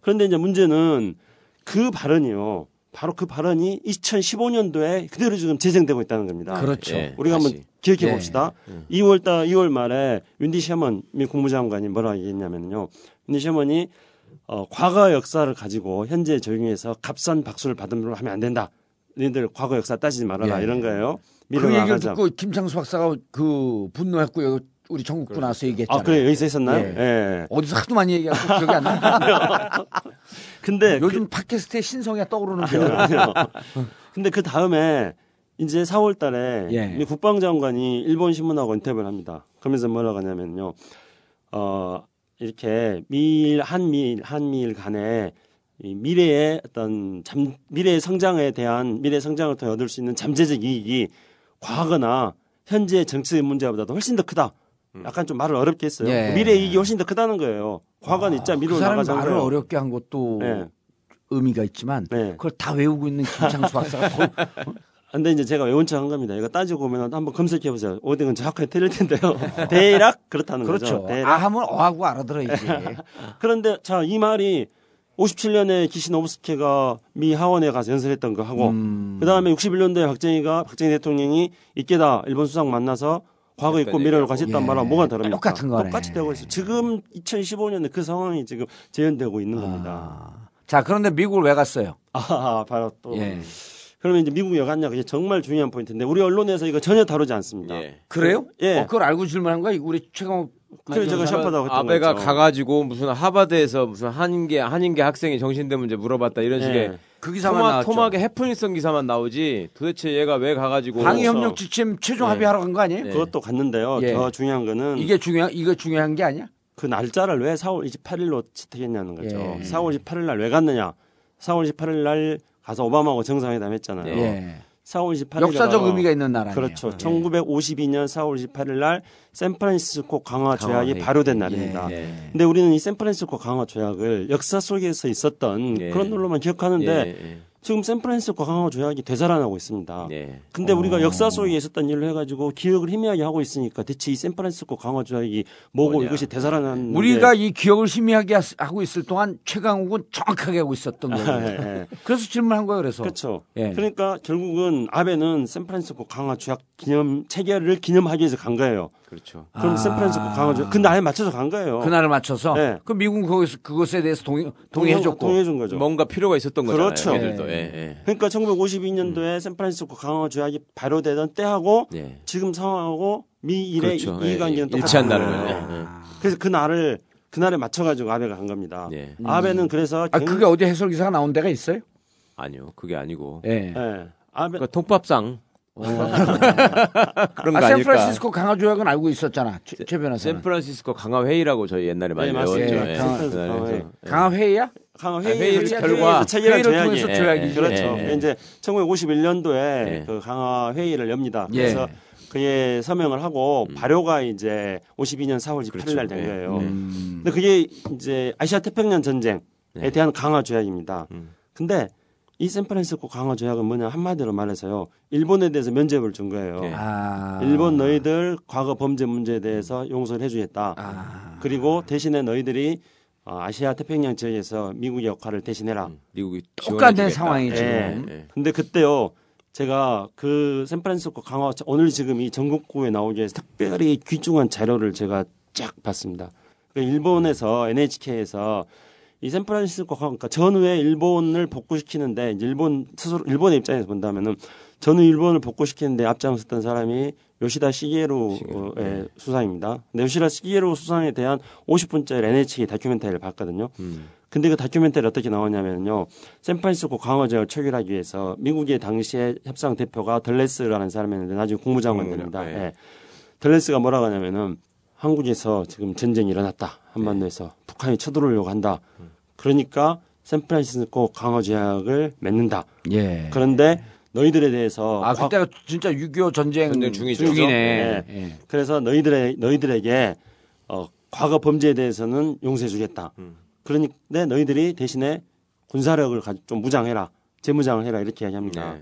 그런데 이제 문제는 그 발언이요. 바로 그 발언이 2015년도에 그대로 지금 재생되고 있다는 겁니다. 그렇죠. 예, 우리가 한번. 기억해 예. 봅시다. 2월 달 2월 말에 윤디 셔먼 미 국무장관이 뭐라 얘기했냐면요. 윤디 셔먼이 어, 과거 역사를 가지고 현재 적용해서 값싼 박수를 받으면 하면 안 된다. 너희들 과거 역사 따지지 말아라 예. 이런 거예요. 그 얘기를. 듣고 김창수 박사가 그 분노했고요. 우리 전국구 나와서 얘기했잖아요. 아 그래 여기서 했었나요? 예. 예. 어디서 하도 많이 얘기하고 기억이 안 나. [laughs] 근데 요즘 팟캐스트에 신성이가 떠오르는 게 아니요, 아니요. 근데 그 다음에 이제 4월 달에 예. 미 국방장관이 일본 신문하고 인터뷰를 합니다. 그러면서 뭐라고 하냐면요. 어, 이렇게 미일, 한미일, 한미일 간에 이 미래의 어떤 잠, 미래의 성장에 대한 미래 성장을 통해 얻을 수 있는 잠재적 이익이 과거나 현재 정치의 문제보다도 훨씬 더 크다. 약간 좀 말을 어렵게 했어요. 예. 미래 이익이 훨씬 더 크다는 거예요. 과거는 있자 그 미래로 사람이 나가자는 말을 거예요. 어렵게 한 것도 네. 의미가 있지만 네. 그걸 다 외우고 있는 김창수 박사가 더 [laughs] 근데 이제 제가 외운 척 한 겁니다. 이거 따지고 보면 한번 검색해 보세요. 어디는 정확하게 틀릴 텐데요. [laughs] 대략 그렇다는 그렇죠. 거죠. 대략. 아 하면 어하고 알아들어야지. [laughs] 그런데 자, 이 말이 57년에 기시노브스케가 미 하원에 가서 연설했던 거 하고 음. 그다음에 61년도에 박정희가 박정희 대통령이 이케다 일본 수상 만나서 과거 있고 미래로 했단 예. 말하고 뭐가 다릅니까? 똑같은 거네. 똑같이 되고 있어요. 지금 2015년에 그 상황이 지금 재현되고 있는 겁니다. 아. 자 그런데 미국을 왜 갔어요? 아, 바로 또 예. 그러면 이제 미국에 갔냐 그게 정말 중요한 포인트인데 우리 언론에서 이거 전혀 다루지 않습니다. 예. 그래요? 예. 어, 그걸 알고 질문한 거야? 우리 최강 그래 제가 샤프다고 했던 아베가 거죠. 가가지고 무슨 하버드에서 무슨 한인계 한인계 학생이 정신대 문제 물어봤다 이런 식의 예. 그 기사만 토마, 나왔죠. 토막의 해프닝성 기사만 나오지 도대체 얘가 왜 가가지고 방위 그렇죠. 협력 지침 최종 네. 합의하러 간 거 아니에요? 네. 그것도 갔는데요. 예. 더 중요한 거는 이게 중요한 이거 중요한 게 아니야? 그 날짜를 왜 4월 28일로 채택했냐는 거죠. 예. 4월 28일 날 왜 갔느냐? 4월 28일 날 가서 오바마하고 정상회담 했잖아요. 예. 4월 28일 역사적 의미가 있는 나라? 그렇죠. 1952년 4월 28일 날 샌프란시스코 강화 조약이 강화 발효된 날입니다. 예. 근데 우리는 이 샌프란시스코 강화 조약을 역사 속에서 있었던 예. 그런 걸로만 기억하는데 예, 지금 샌프란시스코 강화 조약이 되살아나고 있습니다. 예, 예. 근데 어. 우리가 역사 속에 있었던 일을 해가지고 기억을 희미하게 하고 있으니까 대체 이 샌프란시스코 강화 조약이 뭐고 뭐냐. 이것이 되살아난 우리가 이 기억을 희미하게 하- 하고 있을 동안 최강욱은 정확하게 하고 있었던 [laughs] 거예요. 예, 예. 그래서 질문한 거예요. 그래서 그렇죠. 예. 그러니까 결국은 아베는 샌프란시스코 강화 조약 기념 체결을 기념하기 위해서 간 거예요. 그렇죠. 그럼 아. 샌프란시스코 강화 조약 그 날에 맞춰서 간 거예요. 그날을 맞춰서 네. 그 미국은 거기서 그것에 대해서 동의, 동의해줬고 동의해 준 거죠. 뭔가 필요가 있었던 거잖아요. 그렇죠. 예. 예, 예. 그러니까 1952년도에 샌프란시스코 강화 조약이 발효되던 때하고 예. 지금 상황하고 미일의 그렇죠. 이- 예, 이해관계는 예. 일치한다는 거예요. 거예요. 예. 그래서 그 날을 그날에 맞춰가지고 아베가 간 겁니다. 예. 아베는 그래서 아, 굉- 그게 어디 해설 기사가 나온 데가 있어요? 아니요, 그게 아니고. 예. 예. 아베 그 통밥상 [laughs] 그런 거 아, 아닐까? 샌프란시스코 강화 조약은 알고 있었잖아. 최, 최 변호사. 샌프란시스코 강화 회의라고 저희 옛날에 많이 네, 배웠죠. 예. 강화. 예. 강화 회의야? 강화 회의 회의 결과 체결한 조약이 예, 조약이지. 그렇죠. 예, 예. 이제 1951년도에 예. 그 강화 회의를 엽니다. 예. 그래서 그에 서명을 하고 발효가 이제 52년 4월 28일 그렇죠. 날된 예. 거예요. 음. 근데 그게 이제 아시아 태평양 전쟁에 네. 대한 강화 조약입니다. 음. 근데 이 샌프란시스코 강화 조약은 뭐냐 한마디로 말해서요. 일본에 대해서 면죄부를 준 거예요. 예. 아. 일본 너희들 과거 범죄 문제에 대해서 용서를 해주겠다. 아. 그리고 대신에 너희들이 어, 아시아 태평양 지역에서 미국의 역할을 대신해라. 음, 미국이 똑같은 지원해주겠다. 상황이 예. 지금. 예. 근데 그때요. 제가 그 샌프란시스코 강화 오늘 지금 이 전국구에 나오기 위해서 특별히 귀중한 자료를 제가 쫙 봤습니다. 그 일본에서 NHK에서 이 샌프란시스코 강화 그러니까 전후에 일본을 복구시키는데 일본 스스로 일본의 입장에서 본다면은 전후 일본을 복구시키는데 앞장섰던 사람이 요시다 시게루의 수상입니다. 근데 요시다 시게루 수상에 대한 50분짜리 NHK 다큐멘터리를 봤거든요. 음. 근데 그 다큐멘터리 어떻게 나오냐면요. 샌프란시스코 강화제를 체결하기 위해서 미국의 당시에 협상 대표가 덜레스라는 사람이었는데 나중에 국무장관 됩니다. 네. 예. 덜레스가 뭐라고 하냐면은 한국에서 지금 전쟁이 일어났다. 한반도에서 북한이 쳐들어오려고 한다. 그러니까 샌프란시스코 강화 조약을 맺는다. 예. 그런데 너희들에 대해서 아, 과- 그때가 진짜 6.25 전쟁, 전쟁 중이죠. 중이네. 네. 예. 그래서 너희들의 너희들에게 어, 과거 범죄에 대해서는 용서해주겠다. 음. 그러니 네, 너희들이 대신에 군사력을 가- 좀 무장해라, 재무장을 해라 이렇게 이야기합니다. 네.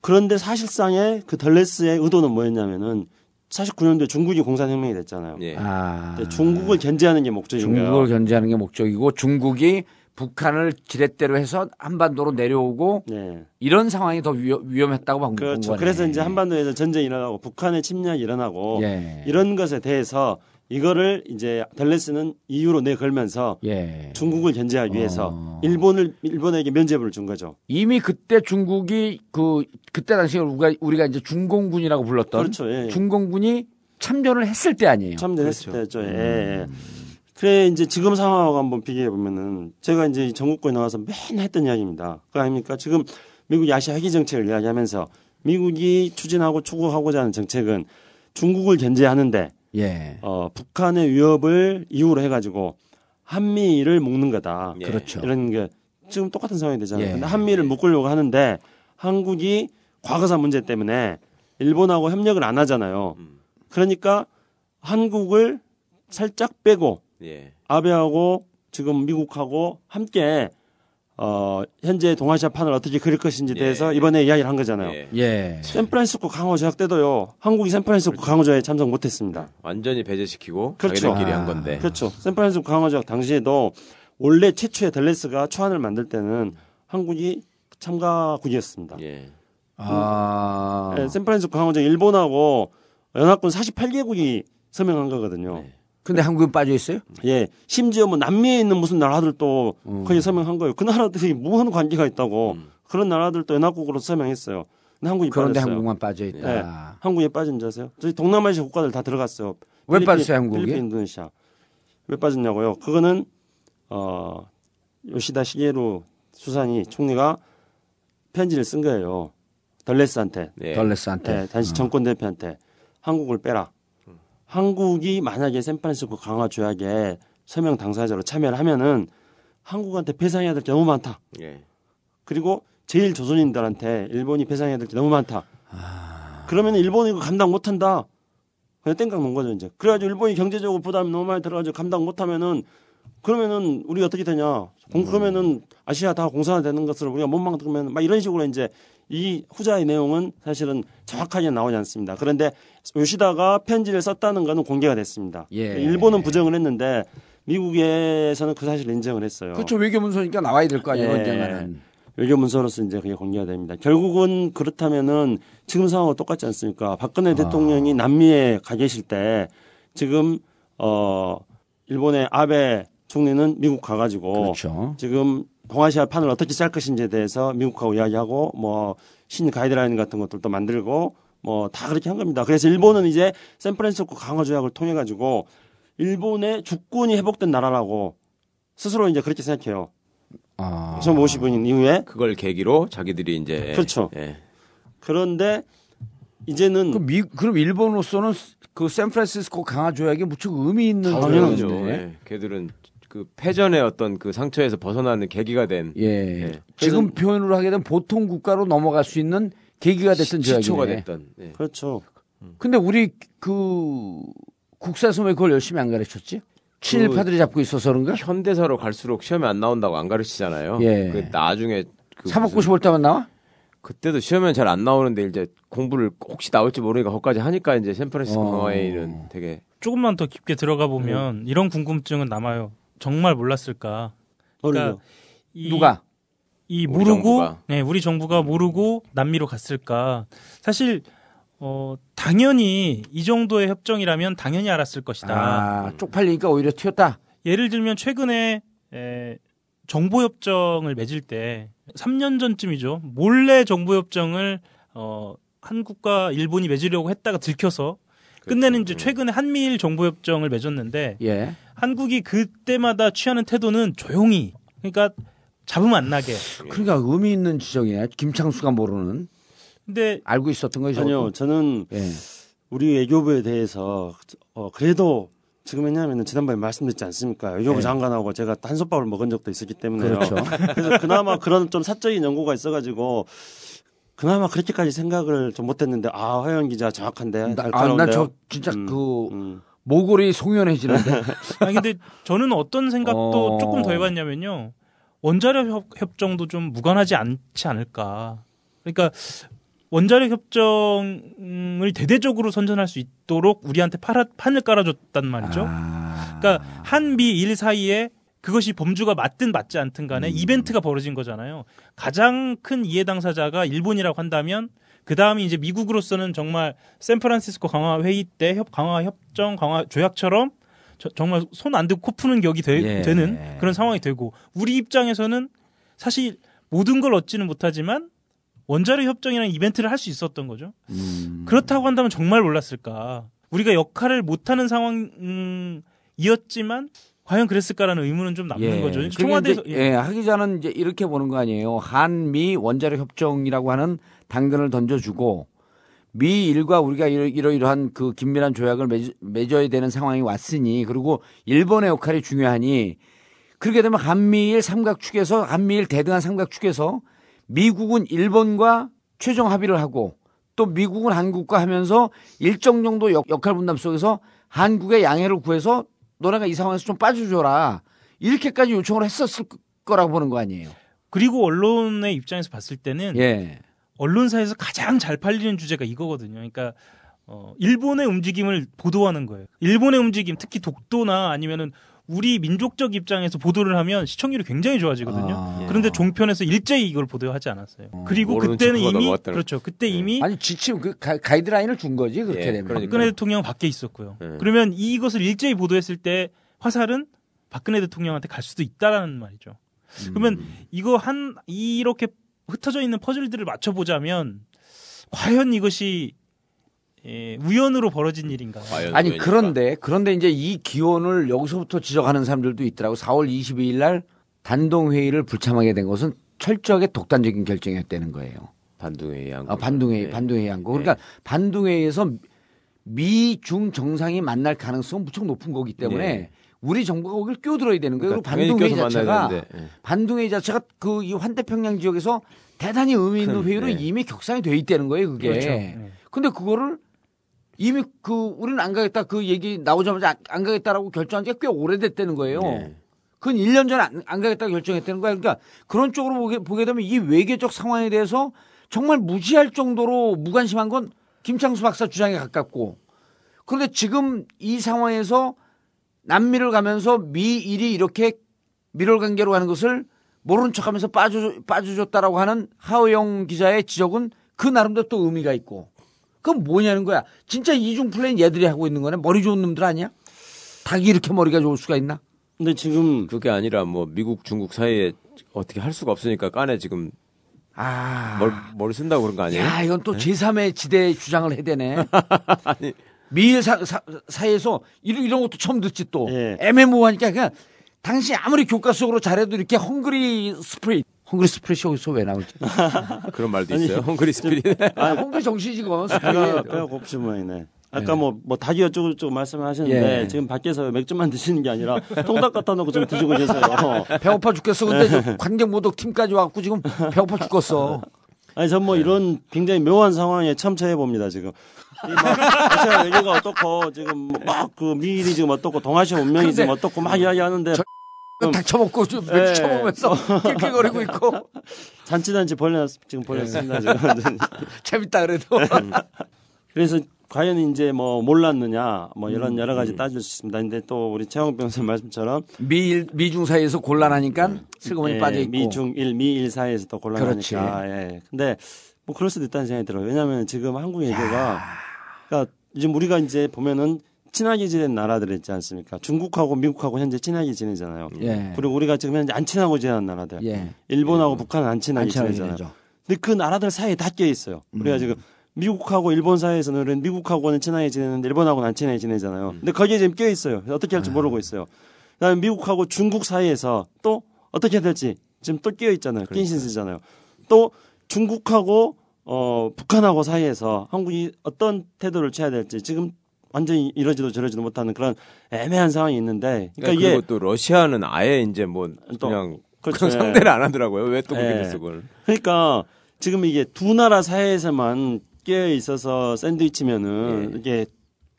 그런데 사실상의 그 덜레스의 의도는 뭐였냐면은 49년도에 중국이 공산혁명이 됐잖아요. 예. 아. 중국을 견제하는 게 목적인 중국을. 견제하는 게 목적이고 중국이 북한을 지렛대로 해서 한반도로 내려오고 네. 이런 상황이 더 위험, 위험했다고 본 그렇죠. 거네. 그래서 이제 한반도에서 전쟁이 일어나고 북한의 침략이 일어나고 예. 이런 것에 대해서 이거를 이제 덜레스는 이유로 내걸면서 예. 중국을 견제하기 위해서 어. 일본을 일본에게 면제부를 준 거죠. 이미 그때 중국이 그 그때 당시에 우리가 우리가 이제 중공군이라고 불렀던 그렇죠. 예. 중공군이 참전을 했을 때 아니에요. 참전했을 때죠. 예, 예. 음. 그래 이제 지금 상황하고 한번 비교해 보면은 제가 이제 전국구에 나와서 맨날 했던 이야기입니다. 그 아닙니까? 지금 미국이 아시아 핵기 정책을 이야기하면서 미국이 추진하고 추구하고자 하는 정책은 중국을 견제하는데 예. 어, 북한의 위협을 이유로 해가지고 한미를 묶는 거다. 예. 그렇죠. 이런 게 지금 똑같은 상황이 되잖아요. 예. 근데 한미를 묶으려고 하는데 한국이 과거사 문제 때문에 일본하고 협력을 안 하잖아요. 음. 그러니까 한국을 살짝 빼고 예. 아베하고 지금 미국하고 함께 어, 현재 동아시아 판을 어떻게 그릴 것인지 예. 대해서 이번에 이야기를 한 거잖아요. 예. 예. 샌프란시스코 강화 조약 때도요. 한국이 샌프란시스코 강화 조약에 참석 못했습니다. 완전히 배제시키고 그렇죠. 자기들끼리 아. 한 건데. 그렇죠. 샌프란시스코 강화 조약 당시에도 원래 최초의 덜레스가 초안을 만들 때는 한국이 참가국이었습니다. 예. 아. 예, 샌프란시스코 강화 조약 일본하고 연합군 48개국이 서명한 거거든요. 네. 근데 한국은 빠져 있어요? 예, 심지어 뭐 남미에 있는 무슨 나라들도 음. 거기 서명한 거예요. 그 나라들이 무한 관계가 있다고 음. 그런 나라들도 연합국으로 서명했어요. 근데 한국이 그런데 빠졌어요. 한국만 빠져 있다. 네. 한국에 빠진 줄 아세요? 저희 동남아시아 국가들 다 들어갔어요. 왜 필리핀, 빠졌어요, 한국이? 필리핀, 인도네시아. 왜 빠졌냐고요? 그거는 어 요시다 시게루 수산이 총리가 편지를 쓴 거예요. 덜레스한테. 예. 덜레스한테. 네, 당시 정권 대표한테 한국을 빼라. 한국이 만약에 샌프란시스코 강화 조약에 서명 당사자로 참여를 하면은 한국한테 배상해야 될 게 너무 많다. 예. 그리고 제일 조선인들한테 일본이 배상해야 될 게 너무 많다. 아. 그러면 일본이 이거 감당 못한다. 그냥 땡깡 놓은 거죠 이제. 그래가지고 일본이 경제적으로 부담이 너무 많이 들어가지고 감당 못하면은 그러면은 우리 어떻게 되냐? 공- 그러면은 아시아 다 공산화 되는 것을 우리가 못 막으면 막 이런 식으로 이제 이 후자의 내용은 사실은 정확하게 나오지 않습니다. 그런데 요시다가 편지를 썼다는 것은 공개가 됐습니다. 예. 일본은 부정을 했는데 미국에서는 그 사실을 인정을 했어요. 그렇죠. 외교문서니까 나와야 될 거 아니에요, 예. 언젠가는. 외교 문서로서 이제 그게 공개가 됩니다. 결국은 그렇다면은 지금 상황과 똑같지 않습니까? 박근혜 대통령이 남미에 가 계실 때 지금 어 일본의 아베 총리는 미국 가가지고 그렇죠. 지금 동아시아 판을 어떻게 짤 것인지에 대해서 미국하고 이야기하고 뭐 신 가이드라인 같은 것들도 만들고 뭐 다 그렇게 한 겁니다. 그래서 일본은 이제 샌프란시스코 강화 조약을 통해 가지고 일본의 주권이 회복된 나라라고 스스로 이제 그렇게 생각해요. 아. 1950년 이후에 그걸 계기로 자기들이 이제 그렇죠. 예. 그런데 이제는 그 미, 그럼 일본으로서는 그 샌프란시스코 강화 조약이 무척 의미 있는 당연하죠. 예. 걔들은 그 패전의 어떤 그 상처에서 벗어나는 계기가 된 예. 예. 지금 표현으로 하게 되면 보통 국가로 넘어갈 수 있는 계기가 됐던 시초가. 됐던. 예. 그렇죠. 근데 우리 그 국사서에 그걸 열심히 안 가르쳤지? 친일파들이 잡고 있어서 그런가? 현대사로 갈수록 시험에 안 나온다고 안 가르치잖아요. 예. 그 나중에 그 사법고시 볼 때만 나와? 그때도 시험엔 잘안 나오는데 이제 공부를 혹시 나올지 모르니까 거기까지 하니까 이제 샌프란시스코 어. 강화에는 되게 조금만 더 깊게 들어가 보면 이런 궁금증은 남아요. 정말 몰랐을까? 그러니까. 이, 누가? 이 우리 모르고 정부가. 네, 우리 정부가 모르고 남미로 갔을까? 사실 어 당연히 이 정도의 협정이라면 당연히 알았을 것이다. 아, 쪽팔리니까 오히려 튀었다. 예를 들면 최근에 에, 정보협정을 맺을 때 3년 전쯤이죠. 몰래 정보협정을 어, 한국과 일본이 맺으려고 했다가 들켜서 끝내는 이제 최근에 한미일 정보협정을 맺었는데 예. 한국이 그때마다 취하는 태도는 조용히 그러니까 잡음 안 나게. 그러니까 의미 있는 지적이네. 김창수가 모르는. 근데 알고 있었던 거죠. 아니요, 저는 예. 우리 외교부에 대해서 어, 그래도 지금 왜냐하면 지난번에 말씀드렸지 않습니까? 외교부 네. 장관하고 제가 한솥밥을 먹은 적도 있었기 때문에요. 그렇죠. 그래서 그나마 그런 좀 사적인 연구가 있어가지고 그나마 그렇게까지 생각을 좀 못했는데 아 화영 기자 정확한데 나- 아, 날카로운데요? 난저 진짜 음, 그 음. 모골이 송연해지는데. [laughs] 아니 근데 저는 어떤 생각도 어. 조금 더 해봤냐면요. 원자력 협, 협정도 좀 무관하지 않지 않을까. 그러니까 원자력 협정을 대대적으로 선전할 수 있도록 우리한테 팔아, 판을 깔아줬단 말이죠. 아. 그러니까 한미 일 사이에 그것이 범주가 맞든 맞지 않든 간에 이벤트가 벌어진 거잖아요. 가장 큰 이해 당사자가 일본이라고 한다면 그 다음이 이제 미국으로서는 정말 샌프란시스코 강화 회의 때 협, 강화 협정 강화 조약처럼 저- 정말 손 안 대고 코 푸는 격이 되, 예. 는 그런 상황이 되고 우리 입장에서는 사실 모든 걸 얻지는 못하지만 원자력 협정이라는 이벤트를 할 수 있었던 거죠. 음. 그렇다고 한다면 정말 몰랐을까. 우리가 역할을 못하는 상황이었지만 과연 그랬을까라는 의문은 좀 남는 거죠. 그러니까 청와대에서 이제, 예, 하 기자는 이제 이렇게 보는 거 아니에요. 한미 원자력 협정이라고 하는 당근을 던져주고 미일과 우리가 이러, 이러 이러한 그 긴밀한 조약을 맺, 맺어야 되는 상황이 왔으니 그리고 일본의 역할이 중요하니 그렇게 되면 한미일 삼각축에서 한미일 대등한 삼각축에서 미국은 일본과 최종 합의를 하고 또 미국은 한국과 하면서 일정 정도 역, 역할 분담 속에서 한국의 양해를 구해서 너네가 이 상황에서 좀 빠져줘라 이렇게까지 요청을 했었을 거라고 보는 거 아니에요. 그리고 언론의 입장에서 봤을 때는 예. 언론사에서 가장 잘 팔리는 주제가 이거거든요. 그러니까 어, 일본의 움직임을 보도하는 거예요. 일본의 움직임, 특히 독도나 아니면은 우리 민족적 입장에서 보도를 하면 시청률이 굉장히 좋아지거든요. 아. 그런데 종편에서 일제히 이걸 보도하지 않았어요. 그리고 모르는 그때는 이미 넘어갔다는 그렇죠. 그때 이미 아니 지침 그 가, 가이드라인을 준 거지 그렇게 예, 되면. 그러니까. 박근혜 대통령 밖에 있었고요. 네. 그러면 이것을 일제히 보도했을 때 화살은 박근혜 대통령한테 갈 수도 있다라는 말이죠. 그러면 이거 한 이렇게 흩어져 있는 퍼즐들을 맞춰 보자면 과연 이것이 예, 우연으로 벌어진 일인가? 아니 우연일까? 그런데 그런데 이제 이 기원을 여기서부터 지적하는 사람들도 있더라고. 4월 22일 날 단동 회의를 불참하게 된 것은 철저하게 독단적인 결정이었다는 거예요. 반둥회의 한 아, 거. 반동회의, 네. 반동회의 한 거. 그러니까 반동회의에서 미중 정상이 만날 가능성은 무척 높은 거기 때문에 네. 우리 정부가 거기를 끼어들어야 되는 거예요. 그러니까 그리고 반동회의 껴서 자체가 예. 반동회의 자체가 그 이 환태평양 지역에서 대단히 의미 있는 큰, 회의로 네. 이미 격상이 돼 있다는 거예요, 그게. 그렇죠. 네. 근데 그거를 이미 그 우리는 안 가겠다 그 얘기 나오자마자 안, 안 가겠다라고 결정한 지가 꽤 오래됐다는 거예요. 네. 그건 1년 전에 안, 안 가겠다고 결정했다는 거야. 그러니까 그런 쪽으로 보게, 보게 되면 이 외교적 상황에 대해서 정말 무지할 정도로 무관심한 건 김창수 박사 주장에 가깝고 그런데 지금 이 상황에서 남미를 가면서 미일이 이렇게 밀월 관계로 가는 것을 모르는 척하면서 빠져 빠져줬다라고 하는 하호영 기자의 지적은 그 나름대로 또 의미가 있고 그건 뭐냐는 거야. 진짜 이중 플레이는 얘들이 하고 있는 거네. 머리 좋은 놈들 아니야? 닭이 이렇게 머리가 좋을 수가 있나? 근데 지금 그게 아니라 뭐 미국 중국 사이에 어떻게 할 수가 없으니까 깐에 지금 아, 뭘, 뭘 쓴다고 그런 거 아니에요? 야 이건 또 제3의 지대 주장을 해대네. [laughs] 아니 미일 사, 사, 사이에서 이런, 이런 것도 처음 듣지 또 예. 애매모호하니까 그냥 당시 아무리 교과 속으로 잘해도 이렇게 헝그리 스프릿 헝그리 스프릿이 여기서 왜 나올지 [laughs] 그런 말도 있어요. 헝그리 스피릿. 아, 헝그리 정신이지 그건 배가, 스프릿 배가 고프신 모양이네. 아까 뭐, 뭐, 닭이 어쩌고 저쩌고 말씀하셨는데, 예. 지금 밖에서 맥주만 드시는 게 아니라, 통닭 갖다 놓고 좀 드시고 계세요. [laughs] 배고파 죽겠어 근데 저 관객 모독 팀까지 와갖고 지금 배고파 죽겠어 아니, 전 뭐 이런 굉장히 묘한 상황에 참처해 봅니다, 지금. 이 막, 아시아 외교가 어떻고, 지금 막 그 미일이 지금 어떻고, 동아시아 운명이 지금 어떻고 막 이야기하는데, 닭 쳐먹고 좀 예. 맥주 쳐먹으면서 [laughs] 낄낄거리고 있고 잔치단지 벌려놨, 지금 벌렸습니다, 지금. [laughs] 재밌다 그래도 그래서 과연 이제 뭐 몰랐느냐, 뭐 이런 여러 가지 따질 수 있습니다. 근데 또 우리 최영 변호사 말씀처럼, 미 미중 사이에서 곤란하니까 슬그머니 예, 빠져 있고 미중 일 미일 사이에서 또 그렇지. 곤란하니까. 예. 근데 뭐 그럴 수도 있다는 생각이 들어요. 왜냐하면 지금 한국 외교가 그러니까 지금 우리가 이제 보면은 친하게 지낸 나라들 있지 않습니까? 중국하고 미국하고 현재 친하게 지내잖아요. 예. 그리고 우리가 지금 현재 안 친하고 지내는 나라들. 예. 일본하고 북한은 안 친하게 안 친하게 지내잖아요. 지내죠. 근데 그 나라들 사이에 다 껴 있어요. 우리가 음. 지금 미국하고 일본 사이에서는 우리는 미국하고는 친하게 지내는데 일본하고는 안 친하게 지내잖아요. 근데 거기에 지금 껴 있어요. 어떻게 할지 모르고 있어요. 그다음에 미국하고 중국 사이에서 또 어떻게 해야 될지 지금 또 끼어 있잖아요. 낀신 쓰잖아요. 또 중국하고 어 북한하고 사이에서 한국이 어떤 태도를 취해야 될지 지금 완전히 이러지도 저러지도 못하는 그런 애매한 상황이 있는데 그러니까 그러니까 이게 또 러시아는 아예 이제 뭐또 그냥 그렇죠. 그냥 상대를 안 하더라고요. 왜또 그렇게 예. 됐어 그걸? 그러니까 지금 이게 두 나라 사이에서만 끼어 있어서 샌드위치면은 이게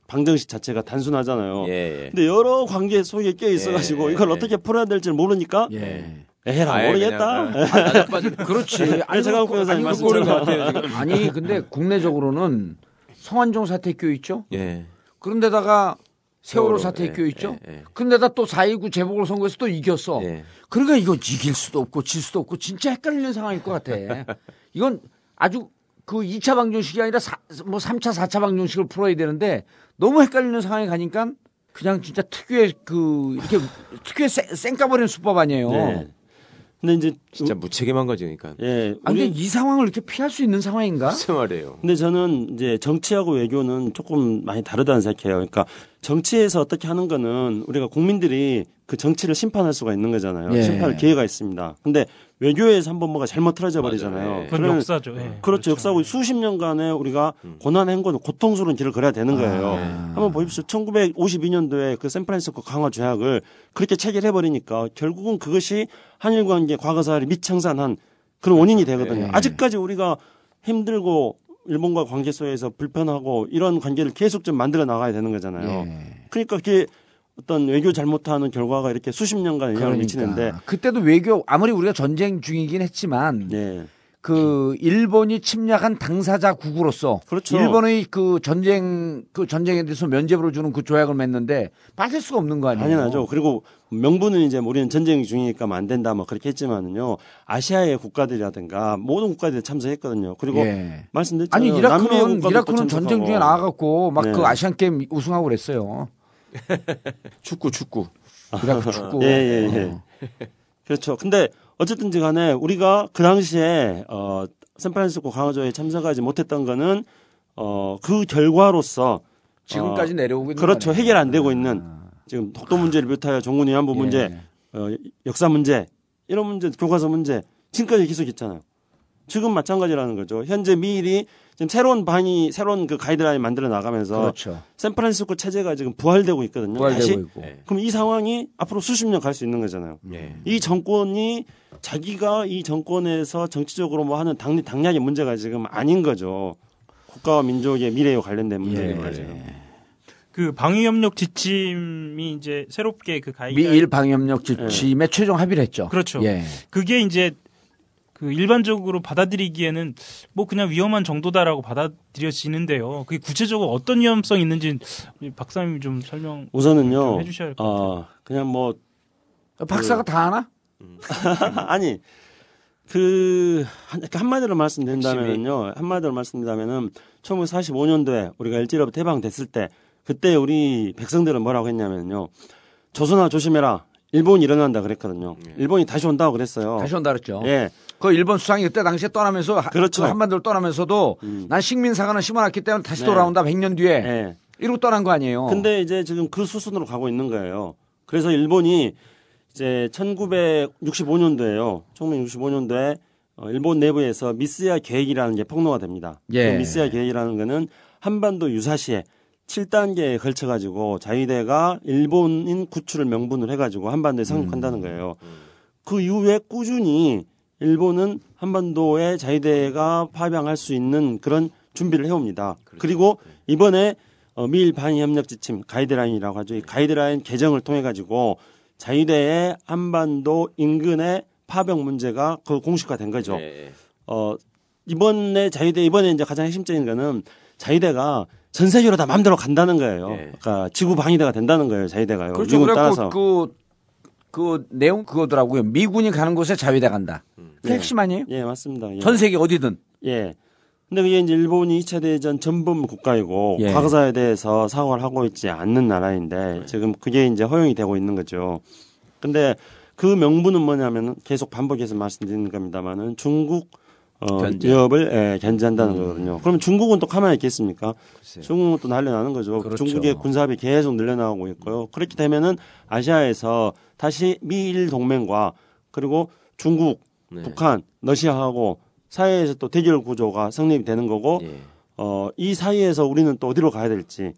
방정식 자체가 단순하잖아요. 예, 예. 근데 여러 관계 속에 끼어 있어가지고 예, 이걸 예. 어떻게 풀어야 될지 모르니까 예. 에라 모르겠다. 그냥, [laughs] 아, 그렇지. 아니, 제가 그- 변호사님 지금. 아니, 근데 국내적으로는 성완종 사태 껴 있죠. 예. 그런데다가 세월호 세월호, 사태 예, 껴 있죠. 예, 예. 그런데다 또 4.29 재보궐 선거에서 또 이겼어. 예. 그러니까 이거 이길 수도 없고 질 수도 없고 진짜 헷갈리는 상황일 것 같아. [laughs] 이건 아주 그 2차 방정식이 아니라 사, 뭐 3차, 4차 방정식을 풀어야 되는데 너무 헷갈리는 상황에 가니까 그냥 진짜 특유의 그 이렇게 특유의 쌩- 쌩까버리는 수법 아니에요. 네. 근데 이제 진짜 무책임한 거지 그러니까. 예, 아, 근데 우리 이 상황을 이렇게 피할 수 있는 상황인가? 무슨 말이에요? 근데 저는 이제 정치하고 외교는 조금 많이 다르다는 생각해요. 그러니까 정치에서 어떻게 하는 거는 우리가 국민들이 그 정치를 심판할 수가 있는 거잖아요. 예. 심판할 기회가 있습니다. 근데 외교에서 한 번 뭐가 잘못 틀어져 버리잖아요. 예. 그건 역사죠. 예. 그렇죠. 역사고 수십 년간의 우리가 고난 행군, 고통스러운 길을 걸어야 되는 거예요. 아. 한번 보십시오. 1952년도에 그 샌프란시스코 강화 조약을 그렇게 체결해 버리니까 결국은 그것이 한일 관계 과거사를 밑창산한 그런 원인이 되거든요. 예. 아직까지 우리가 힘들고 일본과 관계 속에서 불편하고 이런 관계를 계속 좀 만들어 나가야 되는 거잖아요. 예. 그러니까 그게 어떤 외교 잘못하는 결과가 이렇게 수십 년간 영향을 미치는데 그러니까. 그때도 외교 아무리 우리가 전쟁 중이긴 했지만 네. 그 일본이 침략한 당사자 국으로서 그렇죠. 일본의 그 전쟁 그 전쟁에 대해서 면죄부를 주는 그 조약을 맺는데 빠질 수가 없는 거 아니에요? 당연하죠. 그리고 명분은 이제 뭐 우리는 전쟁 중이니까 뭐 안 된다 뭐 그렇게 했지만은요. 아시아의 국가들이라든가 모든 국가들이 참석했거든요. 그리고 예. 말씀드렸잖아요. 아니 이라크는 이라크는 전쟁. 중에 나와갖고 막그 네. 아시안 게임 우승하고 그랬어요. [laughs] 축구 축구. 이라크 축구. 예, 예, 예. 어. 그렇죠. 근데 어쨌든지 간에 우리가 그 당시에 어 샌프란시스코 강화조에 참석하지 못했던 거는 어 그 결과로서 지금까지 어, 내려오고 있는 그렇죠. 거네. 해결 안 되고 있는 지금 독도 문제를 비롯하여 종군 위안부 문제, 예. 어, 역사 문제, 이런 문제, 교과서 문제 지금까지 계속 있잖아요. 지금 마찬가지라는 거죠. 현재 미일이 지금 새로운 방이 새로운 그 가이드라인 만들어 나가면서 그렇죠. 샌프란시스코 체제가 지금 부활되고 있거든요. 부활되고 다시 있고. 예. 그럼 이 상황이 앞으로 수십 년 갈 수 있는 거잖아요. 예. 이 정권이 자기가 이 정권에서 정치적으로 뭐 하는 당, 당략의 문제가 지금 아닌 거죠. 국가와 민족의 미래에 관련된 문제인 예. 거죠. 그 방위협력 지침이 이제 새롭게 그 가이드 미일 방위협력 지침에 최종 합의를 했죠. 그렇죠. 예. 그게 이제 그 일반적으로 받아들이기에는 뭐 그냥 위험한 정도다라고 받아들여지는데요. 그게 구체적으로 어떤 위험성이 있는지 박사님이 좀 설명 우선은요. 좀 해주셔야 할것 같아요. 어, 그냥 뭐 박사가 다 하나? [laughs] 아니 그 한, 한마디로 말씀드린다면요. 한마디로 말씀드리자면은 1945년도에 우리가 일제로부터 해방됐을 때 그때 우리 백성들은 뭐라고 했냐면요. 조선아 조심해라. 일본이 일어난다 그랬거든요. 일본이 다시 온다고 그랬어요. 다시 온다 그랬죠. 예. 그 일본 수상이 그때 당시에 떠나면서 하- 그렇죠. 그 한반도를 떠나면서도 난 식민 사관을 심어놨기 때문에 다시 네. 돌아온다 100년 뒤에 예. 이러고 떠난 거 아니에요. 근데 이제 지금 그 수순으로 가고 있는 거예요. 그래서 일본이 이제 1965년도에요. 1965년도에 어, 일본 내부에서 미스야 계획이라는 게 폭로가 됩니다. 예. 그 미스야 계획이라는 거는 한반도 유사시에 7단계에 걸쳐 가지고 자위대가 일본인 구출을 명분으로 해 가지고 한반도에 상륙한다는 거예요. 그 이후에 꾸준히 일본은 한반도에 자위대가 파병할 수 있는 그런 준비를 해옵니다. 그리고 이번에 어, 미일 방위 협력 지침 가이드라인이라고 하죠. 이 가이드라인 개정을 통해 가지고 자위대의 한반도 인근의 파병 문제가 그 공식화된 거죠. 예. 어 이번에 자위대 이번에 이제 가장 핵심적인 거는 자위대가 전 세계로 다 마음대로 간다는 거예요. 예. 그러니까 지구 방위대가 된다는 거예요. 자위대가요. 그렇죠. 그래갖고 따라서. 그, 그 내용 그거더라고요. 미군이 가는 곳에 자위대 간다. 그 예. 핵심 아니에요? 예, 맞습니다. 예. 전 세계 어디든. 예. 근데 그게 이제 일본이 2차 대전 전범 국가이고 예. 과거사에 대해서 사과를 하고 있지 않는 나라인데 지금 그게 이제 허용이 되고 있는 거죠. 근데 그 명분은 뭐냐면은 계속 반복해서 말씀드리는 겁니다만은 중국 어, 견제. 위협을 예, 견제한다는 거거든요. 그러면 중국은 또 가만히 있겠습니까? 글쎄요. 중국은 또 난리나는 거죠. 그렇죠. 중국의 군사합이 계속 늘려나가고 있고요. 그렇게 되면은 아시아에서 다시 미일 동맹과 그리고 중국, 네. 북한, 러시아하고 사이에서 또 대결 구조가 성립이 되는 거고 예. 어, 이 사이에서 우리는 또 어디로 가야 될지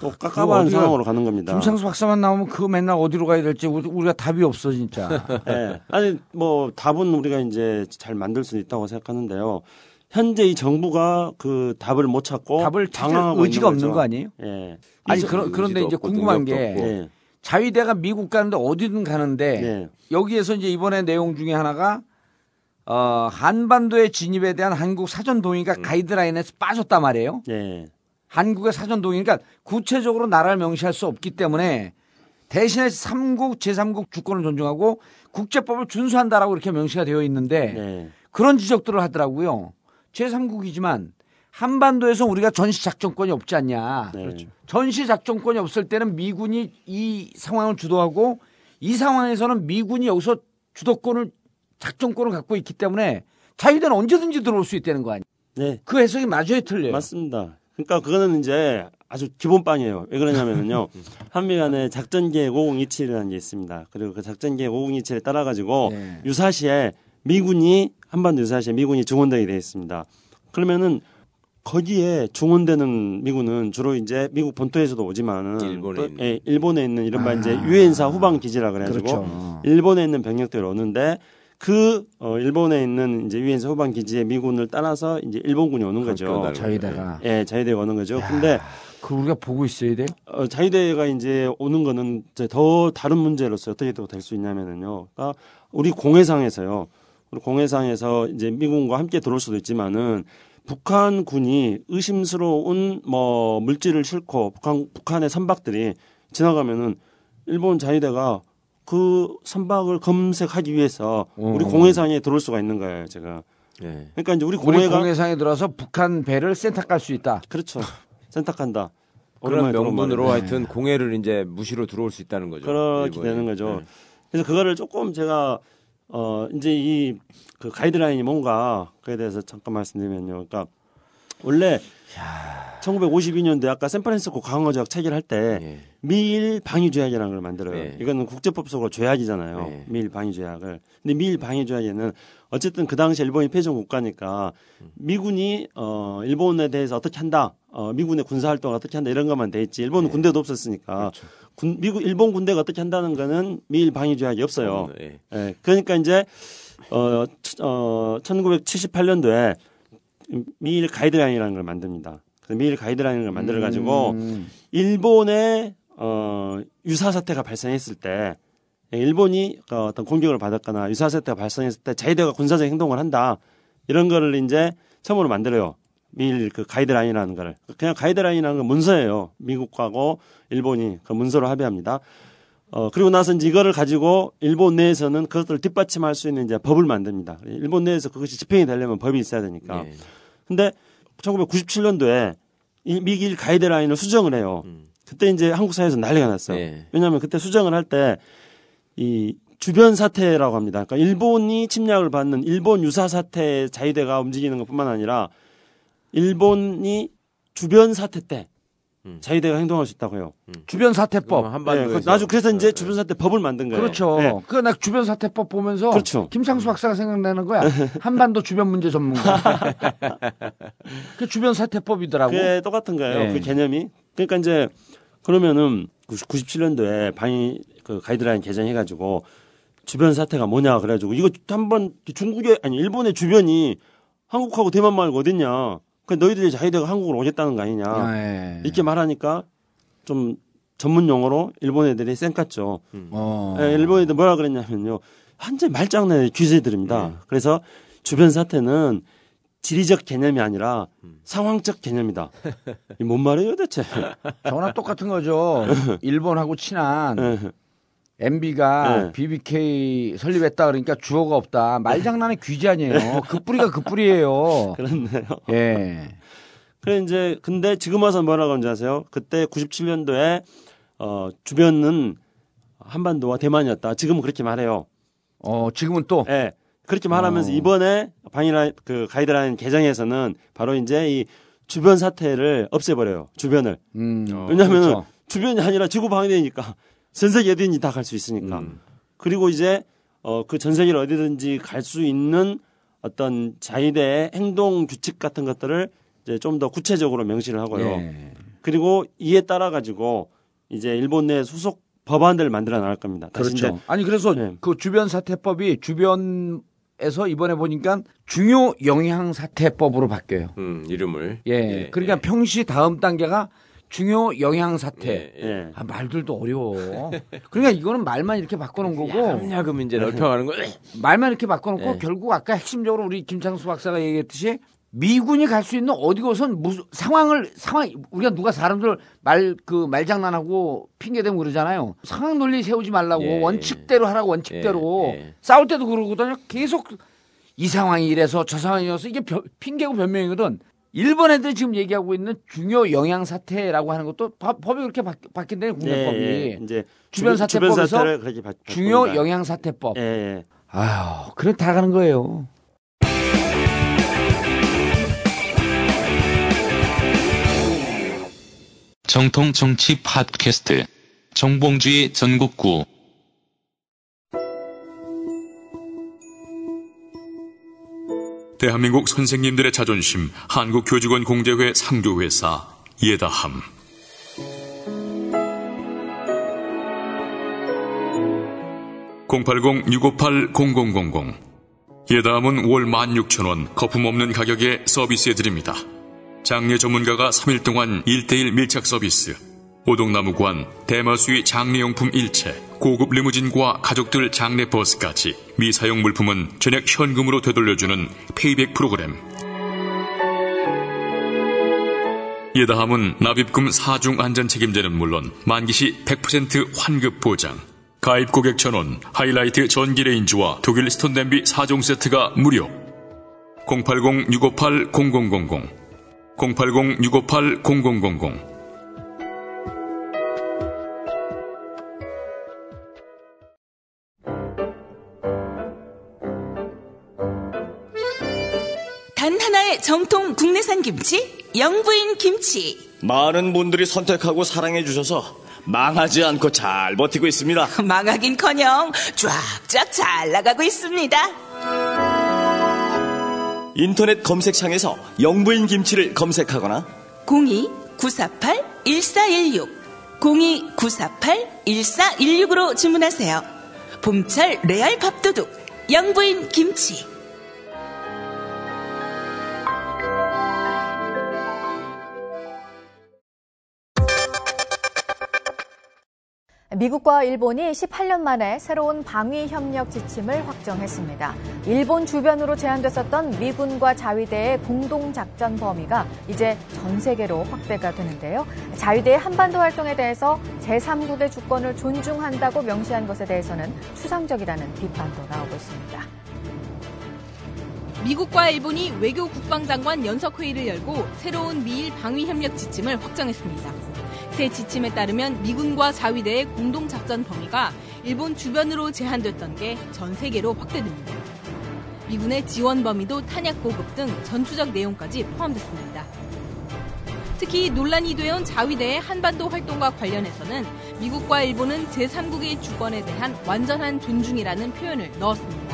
또 깝깝한 어디가 상황으로 가는 겁니다. 김창수 박사만 나오면 그거 맨날 어디로 가야 될지 우리- 우리가 답이 없어 진짜. 예. [laughs] 아니 뭐 답은 우리가 이제 잘 만들 수 있다고 생각하는데요. 현재 이 정부가 그 답을 못 찾고 답을 찾을 의지가 있는 없는. 거 아니에요? 예. 아니 이 저- 그러, 그런데 이제 궁금한 게. 예. 자위대가 미국 가는데 어디든 가는데 예. 여기에서 이제 이번에 내용 중에 하나가 어, 한반도의 진입에 대한 한국 사전 동의가 음. 가이드라인에서 빠졌단 말이에요. 예. 한국의 사전 동의, 그러니까 구체적으로 나라를 명시할 수 없기 때문에 대신에 3국, 제3국 주권을 존중하고 국제법을 준수한다라고 이렇게 명시가 되어 있는데 예. 그런 지적들을 하더라고요. 제3국이지만 한반도에서 우리가 전시 작전권이 없지 않냐. 네. 그렇죠. 전시 작전권이 없을 때는 미군이 이 상황을 주도하고 이 상황에서는 미군이 여기서 주도권을 작전권을 갖고 있기 때문에 자유대는 언제든지 들어올 수 있다는 거 아니에요. 네. 그 해석이 맞아요, 틀려요. 맞습니다. 그러니까 그거는 이제 아주 기본빵이에요. 왜 그러냐면요. [laughs] 한미 간에 작전 계획 5027이라는 게 있습니다. 그리고 그 작전 계획 5027에 따라 가지고 네. 유사시에 미군이 한반도 유사시에 미군이 중원되게 되어 있습니다. 그러면은 거기에 중원되는 미군은 주로 이제 미국 본토에서도 오지만은 일본에 또, 있는. 예, 일본에 있는 이른바 이제 유엔사 후방 기지라 그래가지고 그렇죠. 일본에 있는 병력들이 오는데 그 어, 일본에 있는 이제 유엔사 후방 기지의 미군을 따라서 이제 일본군이 오는 거죠. 자유대가. 예, 자유대가 오는 거죠. 근데 그 우리가 보고 있어야 돼. 어, 자유대가 이제 오는 거는 이제 더 다른 문제로서 어떻게 또 될 수 있냐면은요. 그러니까 우리 공해상에서요. 우리 공해상에서 이제 미군과 함께 들어올 수도 있지만은 북한 군이 의심스러운 뭐 물질을 싣고 북한 북한의 선박들이 지나가면은 일본 자유대가 그 선박을 검색하기 위해서 우리 어. 공해상에 들어올 수가 있는 거예요, 제가. 예. 그러니까 이제 우리 우리 공해가 공해상에 들어서 북한 배를 센탁할 수 있다. 그렇죠. 선택한다. 그런 명분으로. 하여튼 공해를 이제 무시로 들어올 수 있다는 거죠. 그렇게 일본이. 되는 거죠. 네. 그래서 그거를 조금 제가 어 이제 이 그 가이드라인이 뭔가 그에 대해서 잠깐 말씀드리면요. 그러니까 원래 1952년도에 아까 샌프란시스코 강화조약 체결할 때 예. 미일 방위 조약이라는 걸 만들어요. 네. 이거는 국제법 속으로 조약이잖아요. 네. 미일 방위 조약을. 근데 미일 방위 조약에는 어쨌든 그 당시 일본이 패전 국가니까 미군이 어 일본에 대해서 어떻게 한다. 어 미군의 군사 활동을 어떻게 한다 이런 것만 돼 있지. 일본은 군대도 없었으니까. 군, 미국 일본 군대가 어떻게 한다는 거는 미일 방위 조약이 없어요. 예. 예. 그러니까 이제 어, 치- 어 1978년도에 미일 가이드라인이라는 걸 만듭니다. 미일 가이드라인을 음. 만들어 가지고 일본의 어, 유사 사태가 발생했을 때 일본이 어, 어떤 공격을 받았거나 유사 사태가 발생했을 때 자위대가 군사적 행동을 한다 이런 거를 이제 처음으로 만들어요. 미일 그 가이드라인이라는 거를 그냥 가이드라인이라는 건 문서예요. 미국하고 일본이 그 문서로 합의합니다. 어 그리고 나서 이제 이거를 가지고 일본 내에서는 그것들을 뒷받침할 수 있는 이제 법을 만듭니다. 일본 내에서 그것이 집행이 되려면 법이 있어야 되니까. 예. 근데 1997년도에 이 미길 가이드라인을 수정을 해요. 그때 이제 한국 사회에서 난리가 났어요. 예. 왜냐하면 그때 수정을 할 때 이 주변 사태라고 합니다. 그러니까 일본이 침략을 받는 일본 유사 사태 자위대가 움직이는 것뿐만 아니라 일본이 주변 사태 때 음. 자위대가 행동할 수 있다고요. 주변 사태법. 그럼 한반도에서 네, 나중 그래서 이제 주변 사태 법을 만든 거예요. 그렇죠. 네. 그나 주변 사태법 보면서 그렇죠. 김창수 박사가 생각나는 거야. [laughs] 한반도 주변 문제 전문가. [laughs] 그 주변 사태법이더라고. 그게 똑같은 거예요. 네. 그 개념이. 그러니까 이제 그러면은 97년도에 방위 그 가이드라인 개정해 가지고 주변 사태가 뭐냐 그래 가지고 이거 한번 중국의 아니 일본의 주변이 한국하고 대만 말고 어딨냐. 그 너희들이 자기들가 한국으로 오겠다는 거 아니냐. 예. 이렇게 말하니까 좀 전문 용어로 일본 애들이 쌩깠죠. 어. 예, 일본 애들 뭐라 그랬냐면요. 완전 말장난의 귀세들입니다. 그래서 주변 사태는 지리적 개념이 아니라 상황적 개념이다. 이뭔 말이에요, 대체? 저나 똑같은 거죠. [laughs] 일본하고 친한 예. MB가 네. BBK 설립했다 그러니까 주어가 없다. 말장난의 귀지 아니에요. 그 뿌리가 그 뿌리예요. [laughs] 그렇네요. 예. 그래 이제 근데 지금 와서 뭐라고 하는지 아세요? 그때 97년도에 어 주변은 한반도와 대만이었다. 지금은 그렇게 말해요. 어, 지금은 또 예. 그렇게 말하면서 어. 이번에 방이라 그 가이드라인 개정에서는 바로 이제 이 주변 사태를 없애버려요. 주변을. 음. 왜냐하면 그렇죠. 주변이 아니라 지구 방위되니까 전 세계 어디든지 다 갈 수 있으니까. 음. 그리고 이제 어 그 전 세계를 어디든지 갈 수 있는 어떤 자위대의 행동 규칙 같은 것들을 이제 좀 더 구체적으로 명시를 하고요. 예. 그리고 이에 따라 가지고 이제 일본 내 수속 법안들을 만들어 나갈 겁니다. 그렇죠. 이제 아니 그래서 네. 그 주변 사태법이 주변에서 이번에 보니까 중요 영향 사태법으로 바뀌어요. 음, 이름을. 예. 그러니까 평시 다음 단계가 중요 영향 사태. 예, 예. 아, 말들도 어려워. 그러니까 이거는 말만 이렇게 바꿔놓은 거고. 야금야금 이제 넓혀가는 거. 말만 이렇게 바꿔놓고 예. 결국 아까 핵심적으로 우리 김창수 박사가 얘기했듯이 미군이 갈 수 있는 어디 곳은 무슨 상황을 상황 우리가 누가 사람들 말 그 말장난하고 핑계 대고 그러잖아요. 상황 논리 세우지 말라고 예. 원칙대로 하라고 원칙대로 예, 예. 싸울 때도 그러거든요. 계속 이 상황이 이래서 저 상황이어서 이게 변- 핑계고 변명이거든. 일본 애들이 지금 얘기하고 있는 중요 영향 사태라고 하는 것도 법- 법이 그렇게 바, 바뀐다는 국내법이 예, 예. 이제 주변 사태법에서 바, 중요. 영향 사태법. 예, 예. 아유, 그래 다 가는 거예요. 정통 정치 팟캐스트 정봉주의 전국구 대한민국 선생님들의 자존심 한국교직원 공제회 상조회사 예다함. (080-658-0000) 예다함은 월 16,000원 거품 없는 가격에 서비스해 드립니다. 장례 전문가가 3일 동안 1대1 밀착 서비스. 오동나무관, 대마수의 장례용품 일체, 고급 리무진과 가족들 장례 버스까지 미사용 물품은 전액 현금으로 되돌려주는 payback 프로그램. 예다함은 납입금 4중 안전 책임제는 물론 만기시 100% 환급 보장. 가입 고객 전원, 하이라이트 전기 레인지와 독일 stone 냄비 4종 세트가 무료. 080-658-0000 080-658-0000 정통 국내산 김치, 영부인 김치. 많은 분들이 선택하고 사랑해 주셔서 망하지 않고 잘 버티고 있습니다. [laughs] 망하긴커녕 쫙쫙 잘 나가고 있습니다. 인터넷 검색창에서 영부인 김치를 검색하거나 02-948-1416 02-948-1416으로 주문하세요. 봄철 레알 밥도둑 영부인 김치. 미국과 일본이 18년 만에 새로운 방위 협력 지침을 확정했습니다. 일본 주변으로 제한됐었던 미군과 자위대의 공동 작전 범위가 이제 전 세계로 확대가 되는데요. 자위대의 한반도 활동에 대해서 제3국의 주권을 존중한다고 명시한 것에 대해서는 추상적이라는 비판도 나오고 있습니다. 미국과 일본이 외교 국방장관 연석회의를 열고 새로운 미일 방위 협력 지침을 확정했습니다. 새 지침에 따르면 미군과 자위대의 공동 작전 범위가 일본 주변으로 제한됐던 게 전 세계로 확대됩니다. 미군의 지원 범위도 탄약 보급 등 전투적 내용까지 포함됐습니다. 특히 논란이 되어온 자위대의 한반도 활동과 관련해서는 미국과 일본은 제3국의 주권에 대한 완전한 존중이라는 표현을 넣었습니다.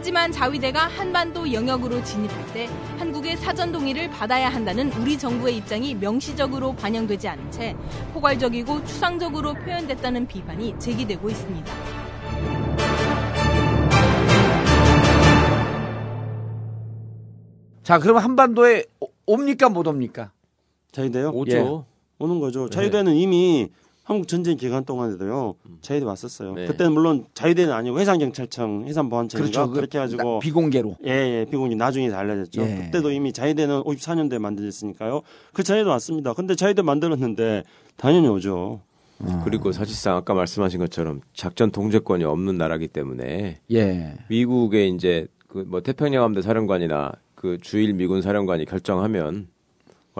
하지만 자위대가 한반도 영역으로 진입할 때 한국의 사전 동의를 받아야 한다는 우리 정부의 입장이 명시적으로 반영되지 않은 채 포괄적이고 추상적으로 표현됐다는 비판이 제기되고 있습니다. 자, 그러면 한반도에 오- 옵니까 못 옵니까? 자위대요? 오죠. 예. 오는 거죠. 네. 자위대는 이미 한국 전쟁 기간 동안에도요. 자위대 왔었어요. 네. 그때는 물론 자위대는 아니고 해상경찰청, 해상보안청인가 그렇죠. 그 그렇게 해가지고 나- 비공개로. 예, 예, 비공개 나중에 다 알려졌죠. 예. 그때도 이미 자위대는 54년도에 만들어졌으니까요. 그 자위대 왔습니다. 근데 자위대 만들었는데 당연히 오죠. 그리고 사실상 아까 말씀하신 것처럼 작전 통제권이 없는 나라기 때문에 예. 미국의 이제 그 뭐 태평양 함대 사령관이나 그 주일 미군 사령관이 결정하면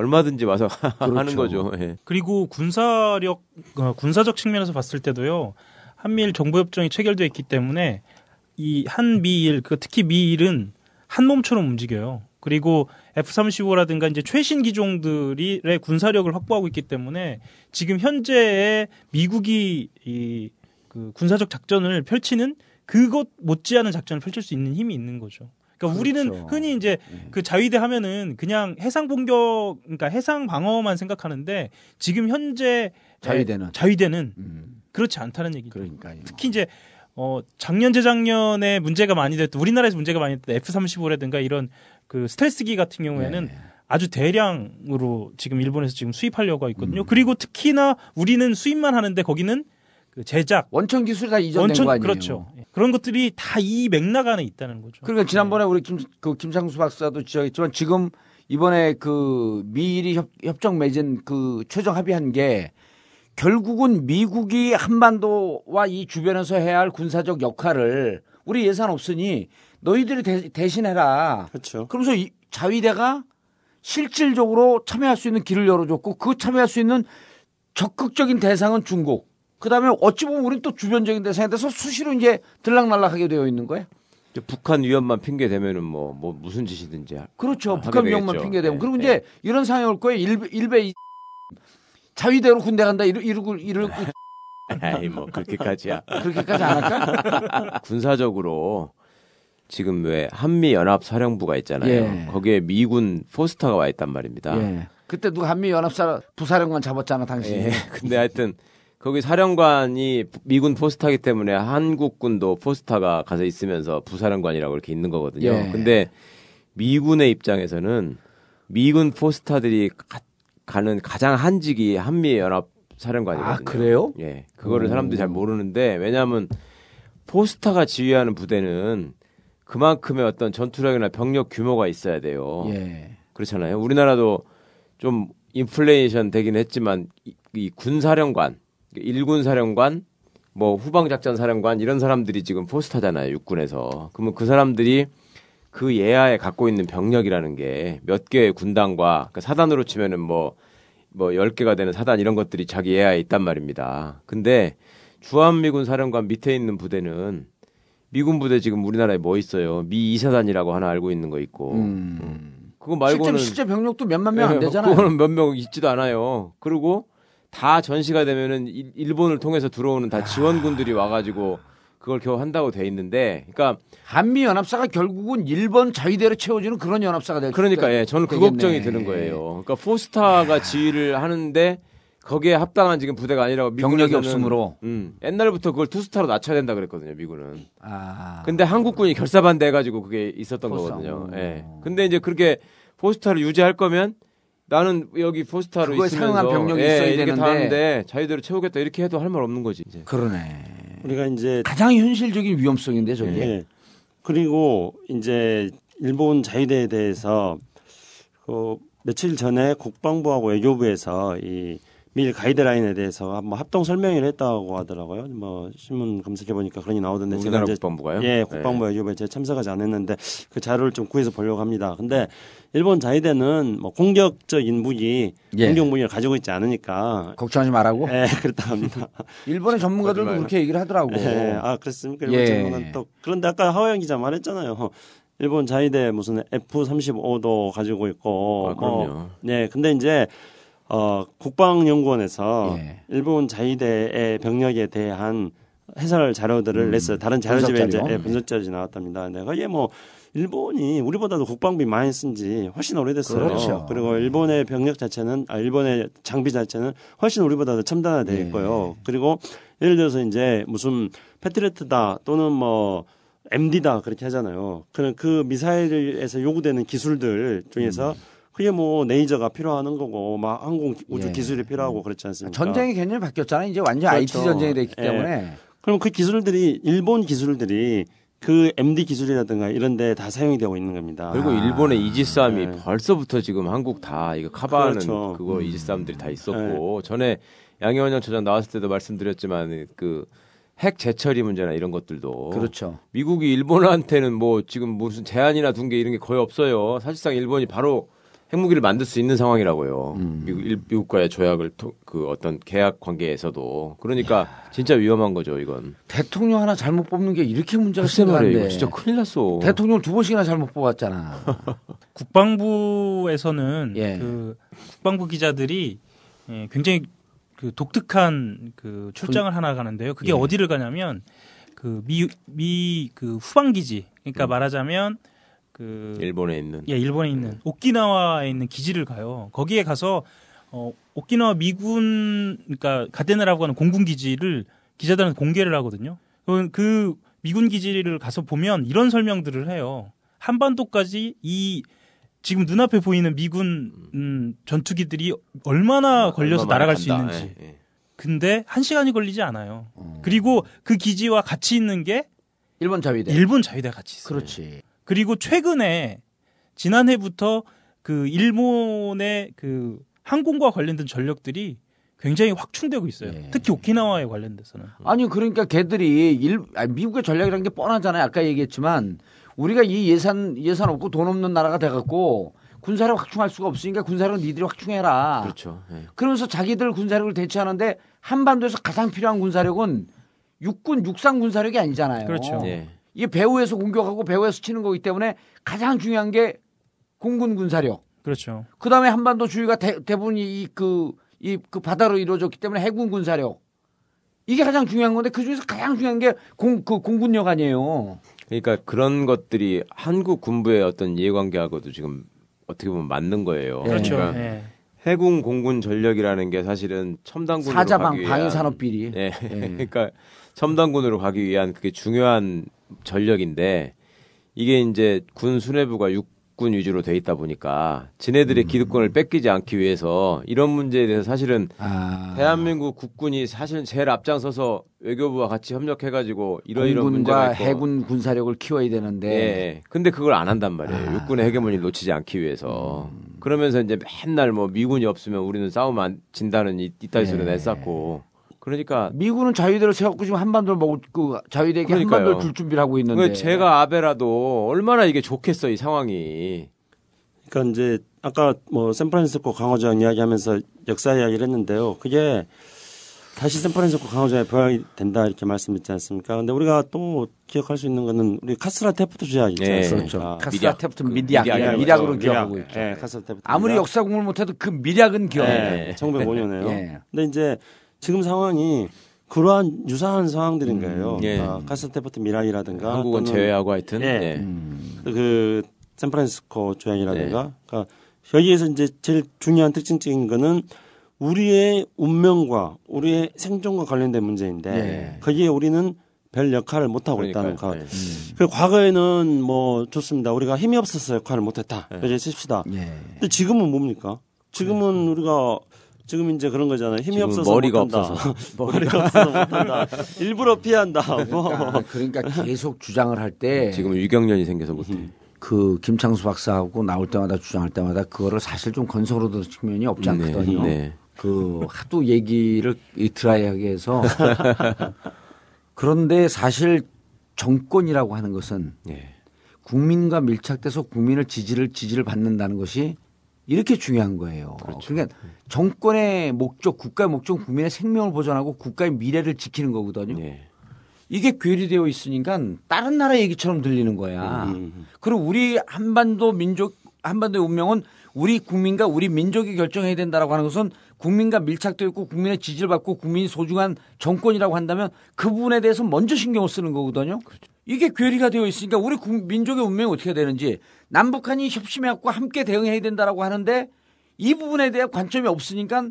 얼마든지 와서 [laughs] 하는 거죠. 예. 그리고 군사력 어, 군사적 측면에서 봤을 때도요 한미일 정보협정이 체결되어 있기 때문에 이 한미일 그 특히 미일은 한 몸처럼 움직여요. 그리고 F-35라든가 이제 최신 기종들의 군사력을 확보하고 있기 때문에 지금 현재의 미국이 이 그 군사적 작전을 펼치는 그것 못지않은 작전을 펼칠 수 있는 힘이 있는 거죠. 그러니까 우리는 흔히 이제 그 자위대 하면은 그냥 해상 공격, 그러니까 해상 방어만 생각하는데 지금 현재 자위대는? 음. 자위대는 그렇지 않다는 얘기죠. 그러니까요. 특히 이제 어 작년 재작년에 문제가 많이 됐던 우리나라에서 문제가 많이 됐던 F-35라든가 이런 그 스텔스기 같은 경우에는 네. 아주 대량으로 지금 일본에서 지금 수입하려고 하고 음. 있거든요. 그리고 특히나 우리는 수입만 하는데 거기는 그 제작 원천 기술이 다 이전된 원천 거 아니에요? 그렇죠. 그런 것들이 다 이 맥락 안에 있다는 거죠. 그러니까 지난번에 우리 김, 그 김상수 박사도 지적했지만 지금 이번에 그 미일이 협, 협정 맺은 그 최종 합의한 게 결국은 미국이 한반도와 이 주변에서 해야 할 군사적 역할을 우리 예산 없으니 너희들이 대, 대신해라. 그렇죠. 그러면서 이 자위대가 실질적으로 참여할 수 있는 길을 열어줬고 그 참여할 수 있는 적극적인 대상은 중국. 그다음에 어찌 보면 우리는 또 주변적인 대상에 대해서 수시로 이제 들락날락하게 되어 있는 거예요. 북한 위협만 핑계 대면은 뭐, 뭐 무슨 짓이든지. 하- 그렇죠. 북한 위협만. 핑계 대고 네, 그리고 네. 이제 이런 상황이 올 거예요. 일베, 일베 이- 자위대로 군대 간다 이러, 이러고 이러고 [laughs] 아이 뭐 그렇게까지야. 그렇게까지 안 할까? [laughs] 군사적으로 지금 왜 한미 연합 사령부가 있잖아요. 예. 거기에 미군 포스터가 와 있단 말입니다. 예. 그때 누가 한미 연합사 부사령관 잡았잖아 당시. 예. [laughs] 근데 하여튼 거기 사령관이 미군 포스타기 때문에 한국군도 포스타가 가서 있으면서 부사령관이라고 이렇게 있는 거거든요. 예. 근데 미군의 입장에서는 미군 포스타들이 가, 가는 가장 한직이 한미 연합 사령관이거든요. 아, 그래요? 예. 그거를 오. 사람들이 잘 모르는데 왜냐하면 포스타가 지휘하는 부대는 그만큼의 어떤 전투력이나 병력 규모가 있어야 돼요. 예. 그렇잖아요. 우리나라도 좀 인플레이션 되긴 했지만 이, 이 군사령관, 일군 사령관, 뭐 후방작전 사령관 이런 사람들이 지금 포스타잖아요. 육군에서. 그러면 그 사람들이 그 예하에 갖고 있는 병력이라는 게 몇 개의 군단과 그러니까 사단으로 치면은 뭐, 뭐 10개가 되는 사단 이런 것들이 자기 예하에 있단 말입니다. 근데 주한미군 사령관 밑에 있는 부대는 미군 부대 지금 우리나라에 뭐 있어요? 미 2사단이라고 하나 알고 있는 거 있고. 음. 그거 말고는 실제 실제 병력도 몇만 명안 예, 되잖아요. 그거는 몇 명 있지도 않아요. 그리고 다 전시가 되면은 일- 일본을 통해서 들어오는 다 지원군들이 와가지고 그걸 겨우 한다고 돼 있는데, 그러니까 한미 연합사가 결국은 일본 자위대로 채워주는 그런 연합사가 될 그러니까 예, 저는 그 되겠네. 걱정이 드는 거예요. 그러니까 포스타가 지휘를 하는데 거기에 합당한 지금 부대가 아니라고 병력이 없으므로. 음, 옛날부터 그걸 투스타로 낮춰야 된다 그랬거든요, 미군은. 아. 근데 한국군이 결사반대해가지고 그게 있었던 포스타. 거거든요. 예. 근데 이제 그렇게 포스타를 유지할 거면 나는 여기 포스타로 그거에 있으면서 사용한 병력이 예, 있어야 이렇게 다 되는데. 하는데 자유대로 채우겠다 이렇게 해도 할 말 없는 거지. 이제. 그러네. 우리가 이제 가장 현실적인 위험성인데 저게. 예. 그리고 이제 일본 자위대에 대해서 그 며칠 전에 국방부하고 외교부에서 이 미일 가이드라인에 대해서 한번 합동 설명회를 했다고 하더라고요. 뭐 신문 검색해 보니까 그런 게 나오던데 우리나라 이제 국방부가요? 예, 국방부 외교부에 제가 참석하지 않았는데 그 자료를 좀 구해서 보려고 합니다. 근데 일본 자위대는 뭐 공격적인 무기, 예. 공격 무기를 가지고 있지 않으니까 걱정하지 말라고. 예, [laughs] 그렇다 합니다. 일본의 전문가들도. 그렇게 얘기를 하더라고. 예, 아 그렇습니까? 일본 예. 전문가는 또 그런데 아까 하호영 기자 말했잖아요. 일본 자위대 무슨 F-35도 가지고 있고, 아, 그럼요. 뭐, 네, 근데 이제 어, 국방연구원에서 예. 일본 자위대의 병력에 대한 해설 자료들을 냈어요. 다른 자료집에 분석 이제. 예, 분석 자료이 나왔답니다. 근데 거기에 뭐 일본이 우리보다도 국방비 많이 쓴 지 훨씬 오래됐어요. 그렇죠. 그리고 일본의 병력 자체는 아 일본의 장비 자체는 훨씬 우리보다도 첨단화되어 예. 있고요. 그리고 예를 들어서 이제 무슨 패트리어트다 또는 뭐 MD다 그렇게 하잖아요. 그런 그 미사일에서 요구되는 기술들 중에서 그게 뭐 레이저가 필요하는 거고 막 항공 우주 예. 기술이 필요하고 그렇지 않습니까? 전쟁의 개념이 바뀌었잖아요. 이제 완전 IT 그렇죠. 전쟁이 됐기 예. 때문에. 그럼 그 기술들이 일본 기술들이 그 MD 기술이라든가 이런 데 다 사용이 되고 있는 겁니다. 그리고 일본의 이지스함이 네. 벌써부터 지금 한국 다 이거 커버하는 그렇죠. 그거 이지스함들이 다 있었고 전에 양현영 처장 나왔을 때도 말씀드렸지만 그 핵 재처리 문제나 이런 것들도 그렇죠. 미국이 일본한테는 뭐 지금 무슨 제한이나 둔 게 이런 게 거의 없어요. 사실상 일본이 바로 핵무기를 만들 수 있는 상황이라고요. 음. 미국 일, 미국과의 조약을 토, 그 어떤 계약 관계에서도 그러니까 진짜 위험한 거죠 이건. 대통령 하나 잘못 뽑는 게 이렇게 문제가. 이거 진짜 큰일 났어. 대통령 두 번씩이나 잘못 뽑았잖아. [laughs] 국방부에서는 예. 그 국방부 기자들이 예, 굉장히 그 독특한 그 출장을 하나 가는데요. 그게 예. 어디를 가냐면 그 미 미그 후방 기지. 그러니까 음. 말하자면 그 일본에 있는. 예, 일본에 있는 오키나와에 있는 기지를 가요. 거기에 가서 어, 오키나와 미군 그러니까 가데나라고 하는 공군 기지를 기자들한테 공개를 하거든요. 그, 그 미군 기지를 가서 보면 이런 설명들을 해요. 한반도까지 이 지금 눈앞에 보이는 미군 음, 전투기들이 얼마나 걸려서 얼마나 날아갈 수 간다. 있는지. 예, 예. 근데 한 시간이 걸리지 않아요. 그리고 그 기지와 같이 있는 게 일본 자위대. 일본 자위대 같이 있어요. 그렇지. 그리고 최근에 지난해부터 그 일본의 그 항공과 관련된 전력들이 굉장히 확충되고 있어요. 예. 특히 오키나와에 관련돼서는. 아니 그러니까 걔들이 일, 아니, 미국의 전략이라는 게 뻔하잖아요. 아까 얘기했지만 우리가 이 예산 예산 없고 돈 없는 나라가 돼 갖고 군사력 확충할 수가 없으니까 군사력 니들이 확충해라. 그렇죠. 예. 그러면서 자기들 군사력을 대체하는데 한반도에서 가장 필요한 군사력은 육군 육상 군사력이 아니잖아요. 그렇죠. 예. 이게 배후에서 공격하고 배후에서 치는 거기 때문에 가장 중요한 게 공군 군사력. 그렇죠. 그 다음에 한반도 주위가 대, 대부분이 이 그, 이 그 바다로 이루어졌기 때문에 해군 군사력. 이게 가장 중요한 건데 그 중에서 가장 중요한 게 공, 그 공군력 아니에요. 그러니까 그런 것들이 한국 군부의 어떤 이해관계하고도 지금 어떻게 보면 맞는 거예요. 그렇죠. 그러니까 예. 해군 공군 전력이라는 게 사실은 첨단군으로 사자방 가기 위한 방위산업 비리. 예. [laughs] 그러니까 첨단군으로 가기 위한 그게 중요한 전력인데 이게 이제 군 수뇌부가 육군 위주로 돼 있다 보니까 음. 지네들의 기득권을 뺏기지 않기 위해서 이런 문제에 대해서 사실은 아. 대한민국 국군이 사실 제일 앞장서서 외교부와 같이 협력해가지고 이러이런 문제가 있고 해군 군사력을 키워야 되는데 예. 근데 그걸 안 한단 말이에요. 아. 육군의 헤게모니를 놓치지 않기 위해서. 음. 그러면서 이제 맨날 뭐 미군이 없으면 우리는 싸우면 안 진다는 이, 이따위 소리 예. 냈었고. 그러니까 미군은 자위대를 세웠고 지금 한반도를 먹을 그 자위대에게 그러니까요. 한반도를 줄 준비를 하고 있는데. 그 제가 아베라도 얼마나 이게 좋겠어 이 상황이. 그러니까 이제 아까 뭐 샌프란시스코 강호장 이야기하면서 역사 이야기를 했는데요. 그게 다시 샌프란시스코 강화 조약의 부활이 된다 이렇게 말씀드렸지 않습니까? 근데 우리가 또 기억할 수 있는 거는 우리 가쓰라 태프트 조약 있지 예, 않습니까? 그렇죠. 가쓰라 밀약. 태프트 그 밀약, 밀약이라고 밀약으로 밀약. 기억하고 있죠. 예, 가쓰라 태프트. 아무리. 역사 공부를 못해도 그 밀약은 기억해. 예, 1905년에요. 예. 근데 이제 지금 상황이 그러한 유사한 상황들인 거예요. 예. 아, 가쓰라 태프트 밀약이라든가 한국은 또는 제외하고 하여튼. 예. 예. 음. 그 샌프란시스코 조약이라든가 네. 그러니까 여기에서 이제 제일 중요한 특징적인 거는 우리의 운명과 우리의 생존과 관련된 문제인데 예. 거기에 우리는 별 역할을 못 하고 있다는 거. 그러니까요. 예. 그 과거에는 뭐 좋습니다. 우리가 힘이 없어서 역할을 못 했다. 네. 이렇게 씁시다. 예. 근데 지금은 뭡니까? 지금은 우리가 지금 이제 그런 거잖아요. 힘이 없어서 머리가 못한다. 없어서. [laughs] 머리가 없어서 못한다. 일부러 피한다. 뭐. 그러니까, 그러니까 계속 주장을 할 때 지금 유경련이 생겨서 못해. 그 김창수 박사하고 나올 때마다 주장할 때마다 그거를 사실 좀 들은 측면이 없지 않거든요. 네, 네. 그 하도 얘기를 이 드라이하게 해서 [laughs] 그런데 사실 정권이라고 하는 것은 예. 국민과 밀착돼서 국민을 지지를 지지를 받는다는 것이 이렇게 중요한 거예요. 그렇죠. 그러니까 정권의 목적, 국가의 목적, 국민의 생명을 보존하고 국가의 미래를 지키는 거거든요. 예. 이게 괴리되어 있으니까 다른 나라 얘기처럼 들리는 거야. 음. 그리고 우리 한반도 민족 한반도의 운명은 우리 국민과 우리 민족이 결정해야 된다라고 하는 것은 국민과 밀착되어 있고 국민의 지지를 받고 국민이 소중한 정권이라고 한다면 그 부분에 대해서 먼저 신경을 쓰는 거거든요. 이게 괴리가 되어 있으니까 우리 국- 민족의 운명이 어떻게 되는지 남북한이 협심해갖고 함께 대응해야 된다라고 하는데 이 부분에 대한 관점이 없으니까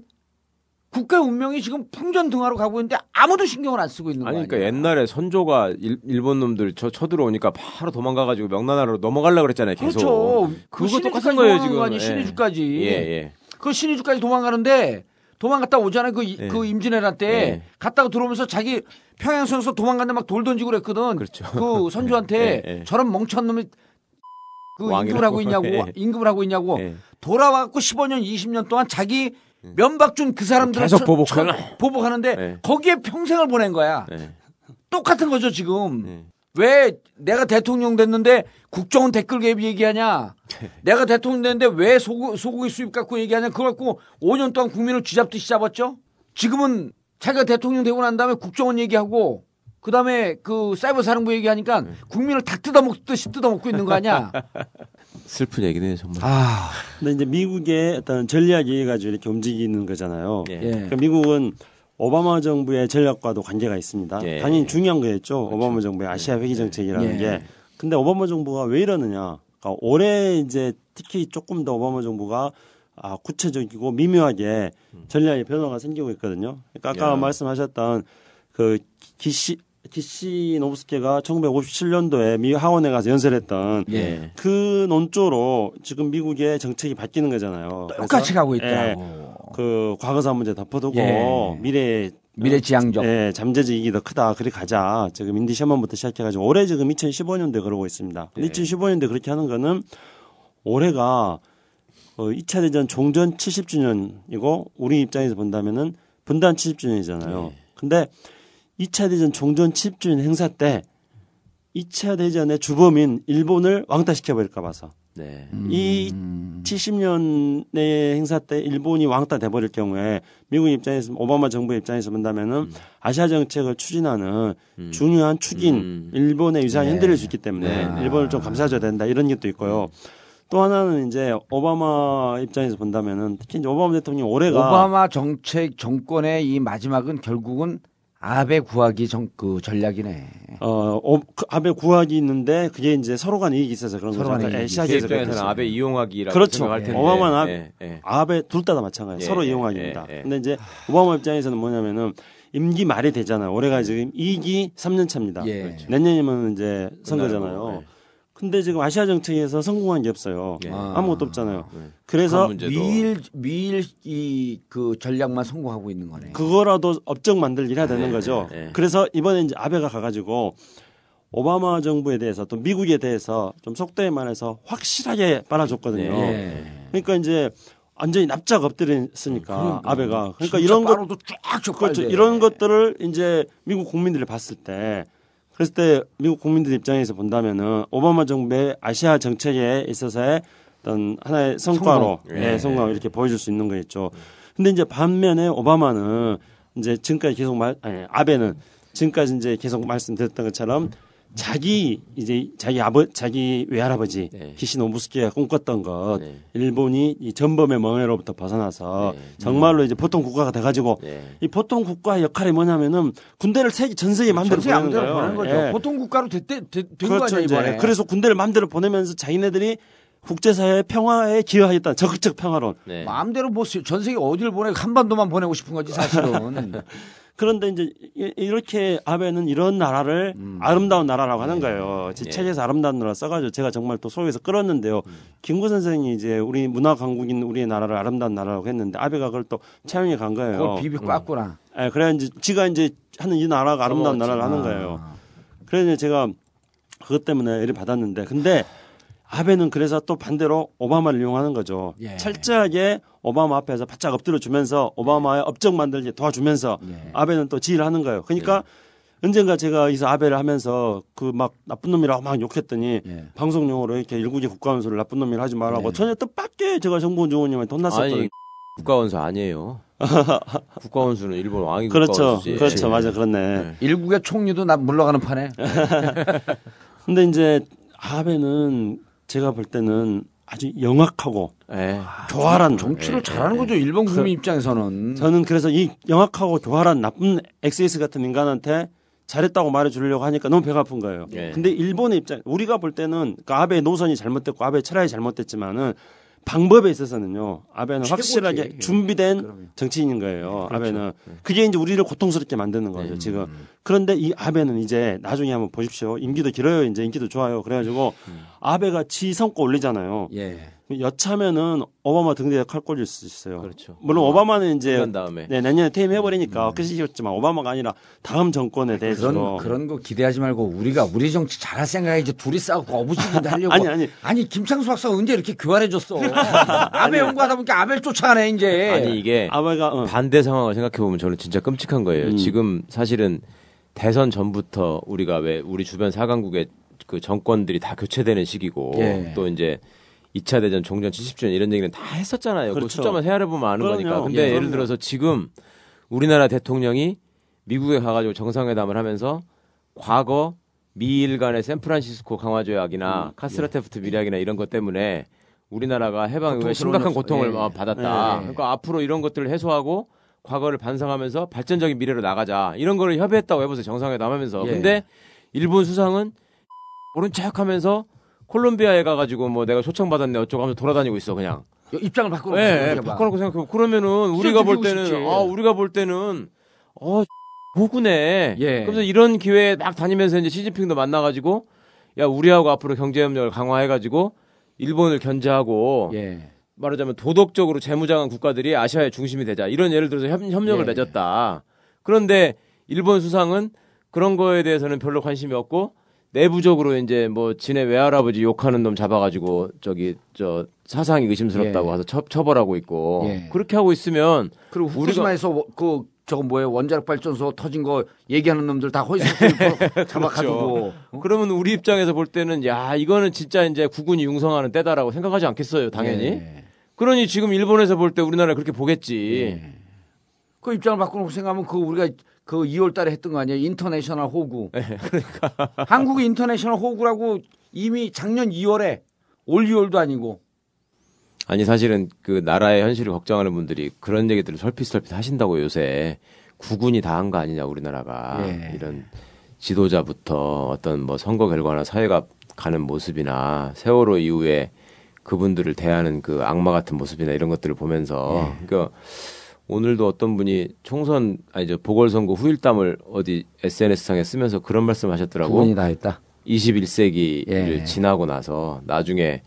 국가의 운명이 지금 풍전등화로 가고 있는데 아무도 신경을 안 쓰고 있는 아니 거예요. 그러니까 옛날에 선조가 일, 일본 놈들 저 쳐들어오니까 바로 도망가 가지고 명나라로 넘어가려고 그랬잖아요. 계속. 그렇죠. 그 그거 똑같은 거예요 지금. 거 아니에요, 예. 신의주까지. 예, 예. 그 신의주까지 도망가는데 도망갔다 오잖아요. 그, 이- 예. 그 임진왜란 때 예. 갔다가 들어오면서 자기 평양선에서 도망갔는데 막 돌 던지고 그랬거든. 그렇죠. 그 선조한테 [laughs] 예, 예. 저런 멍청한 놈이 그 임금을. 하고 있냐고 예. 임금을 하고 있냐고 예. 돌아와갖고 15년 20년 동안 자기 면박 준 그 사람들 계속 보복하는. 보복하는데 예. 거기에 평생을 보낸 거야. 예. 똑같은 거죠 지금. 예. 왜 내가 대통령 됐는데 국정원 댓글 개입 얘기하냐? 내가 대통령 됐는데 왜 소고, 소고기 수입 갖고 얘기하냐? 그거 갖고 5년 동안 국민을 쥐잡듯이 잡았죠? 지금은 자기가 대통령 되고 난 다음에 국정원 얘기하고 그 다음에 그 사이버 사령부 얘기하니까 국민을 다 뜯어먹듯이 뜯어먹고 있는 거 아니야? [laughs] 슬픈 얘기네요 정말. 아, 근데 이제 미국의 어떤 전략이 가지고 이렇게 움직이는 거잖아요. 예. 예. 그러니까 미국은 오바마 정부의 전략과도 관계가 있습니다. 예. 당연히 중요한 거였죠. 오바마 정부의 아시아 회귀 정책이라는 예. 게. 근데 오바마 정부가 왜 이러느냐? 그러니까 올해 이제 특히 조금 더 오바마 정부가 아, 구체적이고 미묘하게 전략의 변화가 생기고 있거든요. 그러니까 아까 야. 말씀하셨던 그 기시 기시 노브스케가 1957년도에 미 하원에 가서 연설했던 예. 그 논조로 지금 미국의 정책이 바뀌는 거잖아요. 똑같이 가고 예, 있다고. 그 과거사 문제 덮어두고 예. 미래 미래지향적. 예, 잠재적 이익이 더 크다. 그리 가자. 지금 인디 셔먼부터 시작해가지고 올해 지금 2015년도에 그러고 있습니다. 네. 2015년도에 그렇게 하는 거는 올해가 어, 2차 대전 종전 70주년이고 우리 입장에서 본다면은 분단 70주년이잖아요. 근데 2차 대전 종전 70주년 행사 때 2차 대전의 주범인 일본을 왕따시켜 버릴까 봐서 네. 이 70년의 행사 때 일본이 왕따 돼버릴 경우에 미국 입장에서 오바마 정부 입장에서 본다면은 아시아 정책을 추진하는 중요한 축인 일본의 위상이 네. 흔들릴 수 있기 때문에 네. 일본을 좀 감싸줘야 된다 이런 것도 있고요. 또 하나는 이제 오바마 입장에서 본다면은 특히 이제 오바마 대통령 올해가 오바마 정책 정권의 이 마지막은 결국은 아베 구하기 정, 그 전략이네. 어, 오- 그 아베 구하기 있는데 그게 이제 서로 간 이익이 있어서 그런 서로 거죠. 입장에서는 그렇죠. 아베 이용하기라고 그렇죠. 생각할 텐데. 오바마는 아베, 예, 예. 아베 둘 다 다 마찬가지예요. 예, 서로 예, 이용하기입니다. 예, 예. 근데 이제 오바마 입장에서는 뭐냐면은 임기 말이 되잖아요. 올해가 지금 2기 3년 차입니다. 예. 그렇죠. 내년이면 이제 선거잖아요. 예. 근데 지금 아시아 정책에서 성공한 게 없어요. 예. 아 무것도 없잖아요. 예. 그래서. 미일 미일 이 그 전략만 성공하고 있는 거네. 그거라도 업적 만들기 해야 되는 네, 거죠. 네, 네. 그래서 이번에 이제 아베가 가가지고 오바마 정부에 대해서 또 미국에 대해서 좀 속도에 말해서 확실하게 빨아줬거든요. 예. 그러니까 이제 완전히 납작 엎드렸으니까 아베가 그러니까 진짜 이런 것 빠로도 쫙쫙 그렇죠. 이런 것들을 이제 미국 국민들이 봤을 때 그랬을 때 미국 국민들 입장에서 본다면은 오바마 정부의 아시아 정책에 있어서의 어떤 하나의 성과로 성공. 예, 예. 성과 이렇게 보여줄 수 있는 거겠죠. 근데 이제 반면에 오바마는 이제 지금까지 계속 말 아니 아베는 지금까지 이제 계속 말씀드렸던 것처럼 자기 이제 자기 아버 자기 외할아버지 네. 기시 노부스키가 꿈꿨던 것 네. 일본이 이 전범의 멍해로부터 벗어나서 네. 정말로 이제 보통 국가가 돼가지고 네. 이 보통 국가의 역할이 뭐냐면은 군대를 세계 전 세계 마음대로 전세 보내는 거예요. 보내는 거죠. 예. 보통 국가로 됐대 된 그렇죠, 거죠 이제. 이번에. 그래서 군대를 마음대로 보내면서 자기네들이 국제사회의 평화에 기여하겠다. 적극적 평화론. 네. 마음대로 뭐 전 세계 어디를 보내 한반도만 보내고 싶은 거지 사실은. [laughs] 그런데 이제 이- 이렇게 아베는 이런 나라를 음. 아름다운 나라라고 하는 거예요. 제 예. 책에서 아름다운 나라 써가지고 제가 정말 또 속에서 끌었는데요. 김구 선생이 이제 우리 문화 강국인 우리의 나라를 아름다운 나라라고 했는데 아베가 그걸 또 차용해 간 거예요. 그걸 비비 꽉구나. 예, 그래야 이제 지가 이제 하는 이 나라가 아름다운 넘어갔지. 나라를 하는 거예요. 그래서 제가 그것 때문에 애를 받았는데 근데 아베는 그래서 또 반대로 오바마를 이용하는 거죠. 예. 철저하게 오바마 앞에서 바짝 엎드려 주면서 오바마의 업적 만들기 도와주면서 예. 아베는 또 지휘를 하는 거예요. 그러니까 언젠가 제가 여기서 아베를 하면서 그 막 나쁜 놈이라고 막 욕했더니 예. 방송용으로 이렇게 일국의 국가원수를 나쁜 놈이라 하지 말라고 전혀 뜻밖의 제가 정보원 중원님한테 혼났었거든요. 아니 국가원수 아니에요. [laughs] 국가원수는 일본 왕이 그렇죠. 국가원수지. 그렇죠. 맞아. 그렇네. 네. 일국의 총리도 나 물러가는 판에. [laughs] 근데 이제 아베는 제가 볼 때는 아주 영악하고 예. 교활한 정치를 잘하는 거죠 일본 국민 입장에서는. 저는 그래서 이 영악하고 교활한 나쁜 XS 같은 인간한테 잘했다고 말해주려고 하니까 너무 배가 아픈 거예요. 예. 근데 일본의 입장, 우리가 볼 때는 그 아베의 노선이 잘못됐고 아베의 철학이 잘못됐지만은 방법에 있어서는요. 아베는 최고지. 확실하게 준비된 그럼요. 정치인인 거예요. 그렇죠. 아베는 그게 이제 우리를 고통스럽게 만드는 거죠. 네. 지금 그런데 이 아베는 이제 나중에 한번 보십시오. 임기도 길어요. 이제 인기도 좋아요. 그래가지고 음. 아베가 지 성과 올리잖아요. 예. 여차면은 오바마 등대에 칼 꽂을 수 있어요. 그렇죠. 물론 오바마는 이제 다음에 네, 내년에 퇴임해버리니까 끝이겠지만 오바마가 아니라 다음 정권에 대해서 그런 그런 거 기대하지 말고 우리가 우리 정치 잘할 생각에 이제 둘이 싸우고 어부지근데 [laughs] 하려고. 아니, 아니. 아니 김창수 박사가 언제 이렇게 교활해졌어? [laughs] 아베 연구하다 보니까 아베를 쫓아가네 이제. 아니 이게 아베가 어. 반대 상황을 생각해 보면 저는 진짜 끔찍한 거예요. 음. 지금 사실은 대선 전부터 우리가 왜 우리 주변 사강국의 그 정권들이 다 교체되는 시기고 예. 또 이제 2차 대전 종전 70주년 이런 얘기는 다 했었잖아요. 그 그렇죠. 숫자만 헤아려 보면 아는 그럼요. 거니까. 근데 예, 그럼요. 들어서 지금 우리나라 대통령이 미국에 가가지고 정상회담을 하면서 과거 미일 간의 샌프란시스코 강화 조약이나 카스라테프트 미략이나 이런 것 때문에 우리나라가 해방 이후에 심각한 고통을 예. 어, 받았다. 예. 그러니까 앞으로 이런 것들을 해소하고 과거를 반성하면서 발전적인 미래로 나가자. 이런 거를 협의했다고 해보세요. 정상회담 하면서. 예. 근데 일본 수상은 모른 척 하면서 콜롬비아에 가가지고 뭐 내가 초청받았네 어쩌고 하면서 돌아다니고 있어 그냥. 입장을 바꿔놓고 예, 예, 생각해봐. 바꿔놓고 생각해. 그러면은 우리가 볼 때는 싶지. 아 우리가 볼 때는 어 [laughs] 호구네. 예. 그래서 이런 기회에 막 다니면서 이제 시진핑도 만나가지고 야 우리하고 앞으로 경제협력을 강화해가지고 일본을 견제하고 예. 말하자면 도덕적으로 재무장한 국가들이 아시아의 중심이 되자 이런 예를 들어서 협, 협력을 예. 맺었다. 그런데 일본 수상은 그런 거에 대해서는 별로 관심이 없고 내부적으로 이제 뭐 지네 외할아버지 욕하는 놈 잡아가지고 저기 저 사상이 의심스럽다고 예. 해서 처, 처벌하고 있고 예. 그렇게 하고 있으면 그리고 우리가 후쿠시마에서 워- 그 저거 뭐예요 원자력 발전소 터진 거 얘기하는 놈들 다 허위사실 [laughs] 잡아가지고 그렇죠. 그러면 우리 입장에서 볼 때는 야 이거는 진짜 이제 국운이 융성하는 때다라고 생각하지 않겠어요 당연히 예. 그러니 지금 일본에서 볼 때 우리나라 그렇게 보겠지 그 입장을 바꿔놓고 생각하면 그 우리가 그 2월 달에 했던 거 아니에요? international 호구. 그러니까. [laughs] 한국이 international 호구라고 이미 작년 2월에 올 2월도 아니고. 아니 사실은 그 나라의 현실을 걱정하는 분들이 그런 얘기들을 설핏설핏 하신다고 요새 국군이 다 한 거 아니냐 우리나라가 예. 이런 지도자부터 어떤 뭐 선거 결과나 사회가 가는 모습이나 세월호 이후에 그분들을 대하는 그 악마 같은 모습이나 이런 것들을 보면서 예. 그러니까 오늘도 어떤 분이 총선 아니 저 보궐선거 후일담을 어디 SNS상에 쓰면서 그런 말씀하셨더라고. 그분이 다 했다. 21세기를 예. 지나고 나서 나중에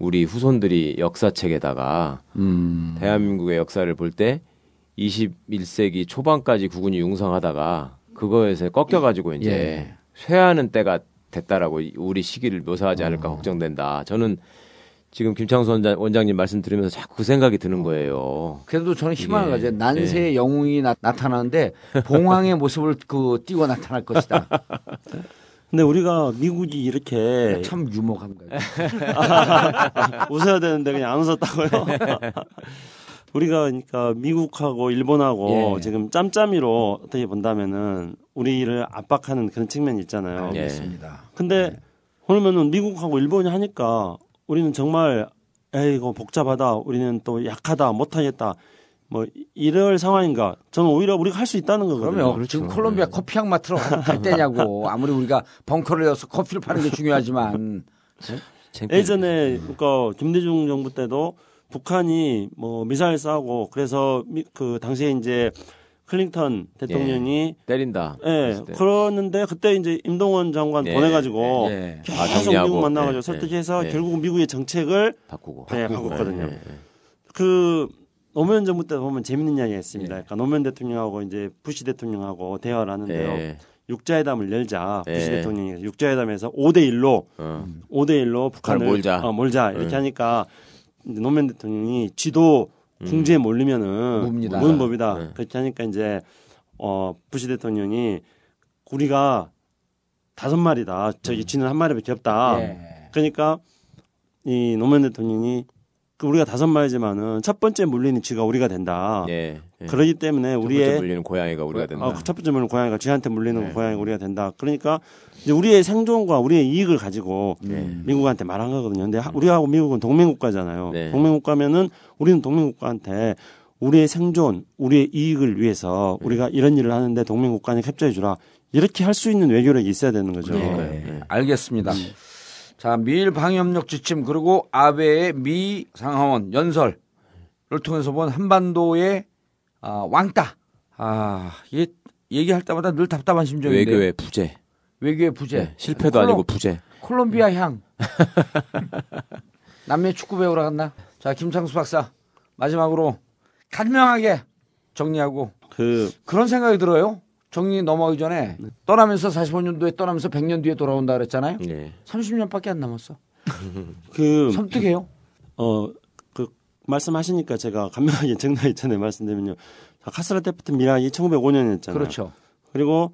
우리 후손들이 역사책에다가 음. 대한민국의 역사를 볼 때 21세기 초반까지 국군이 융성하다가 그거에서 꺾여가지고 이제 예. 쇠하는 때가 됐다라고 이- 우리 시기를 묘사하지 않을까 어. 걱정된다. 저는 지금 김창수 원장, 원장님 말씀 들으면서 자꾸 그 생각이 드는 거예요. 그래도 저는 희망을 예. 가져요. 난세의 예. 영웅이 나, 나타나는데 봉황의 모습을 그 띄고 나타날 것이다. [laughs] 근데 우리가 미국이 이렇게 [laughs] 참 유머감 가요. [laughs] 웃어야 되는데 그냥 안 웃었다고요? 우리가 그러니까 미국하고 일본하고 예. 지금 짬짬이로 어떻게 본다면은 우리를 압박하는 그런 측면이 있잖아요. 알겠습니다. 근데 그러면은 미국하고 일본이 하니까 우리는 정말 에이 이거 복잡하다. 우리는 또 약하다. 못하겠다. 뭐 이럴 상황인가? 저는 오히려 우리가 할 수 있다는 거거든요. 그러면 그렇죠. 지금 콜롬비아 커피 향 맡으러 갈 때냐고. 아무리 우리가 벙커를 여서 커피를 파는 게 중요하지만. 예전에 그러니까 김대중 정부 때도 북한이 뭐 미사일 쏴고 그래서 미, 그 당시에 이제 클린턴 대통령이 때린다. 예, 그랬을 때. 그러는데 그때 이제 임동원 장관 예, 보내가지고 예, 예. 계속 아. 미국 만나가지고 예, 설득해서 예. 결국 미국의 정책을 바꾸고. 예. 예, 예. 그 노무현 정부 때 보면 재밌는 이야기가 있습니다. 예. 그러니까 노무현 대통령하고 이제 부시 대통령하고 대화를 하는데요. 예. 육자회담을 열자 부시 예. 대통령이 육자회담에서 5대 1로 어. 5대 1로 북한을 몰자. 어, 몰자 이렇게 예. 하니까 노무현 대통령이 쥐도 궁지에 몰리면은 묵습니다. 무는 법이다. 예. 그렇게 하니까 이제 어 부시 대통령이 우리가 다섯 마리다. 저기 쥐는 한 마리밖에 없다. 예. 그러니까 이 노무현 대통령이 그 우리가 다섯 마리지만은 첫 번째 물리는 쥐가 우리가 된다. 예. 예. 그러기 때문에 첫 번째 우리의 물리는 고양이가 우리가 된다. 아, 그첫 번째 물리는 고양이가 쥐한테 물리는 네. 고양이가 우리가 된다. 그러니까 이제 우리의 생존과 우리의 이익을 가지고 네. 미국한테 말한 거거든요. 근데 하- 우리하고 미국은 동맹국가잖아요. 네. 동맹국가면은 우리는 동맹국가한테 우리의 생존, 우리의 이익을 위해서 네. 우리가 이런 일을 하는데 동맹국가는 협조해 주라. 이렇게 할 수 있는 외교력이 있어야 되는 거죠. 예, 알겠습니다. 자, 미일 방위협력 지침 그리고 아베의 미 상하원 연설을 통해서 본 한반도의 아, 왕따. 아, 이게 얘기할 때마다 늘 답답한 심정인데. 외교의 부재. 외교의 부재. 네, 실패도 콜롬- 아니고 부재. 콜롬비아 향. [laughs] 남미 축구 배우러 갔나? 자, 김창수 박사. 마지막으로 간명하게 정리하고 그 그런 생각이 들어요. 정리 넘어가기 전에 떠나면서 45년도에 떠나면서 100년 뒤에 돌아온다 그랬잖아요. 예. 30년밖에 안 남았어. [laughs] 그 섬뜩해요. 어, 그, 말씀하시니까 제가 간명하게 정리하기 [laughs] 전에 말씀드리면요. 카스라 테프트 미락이 1905년이었잖아요. 그렇죠. 그리고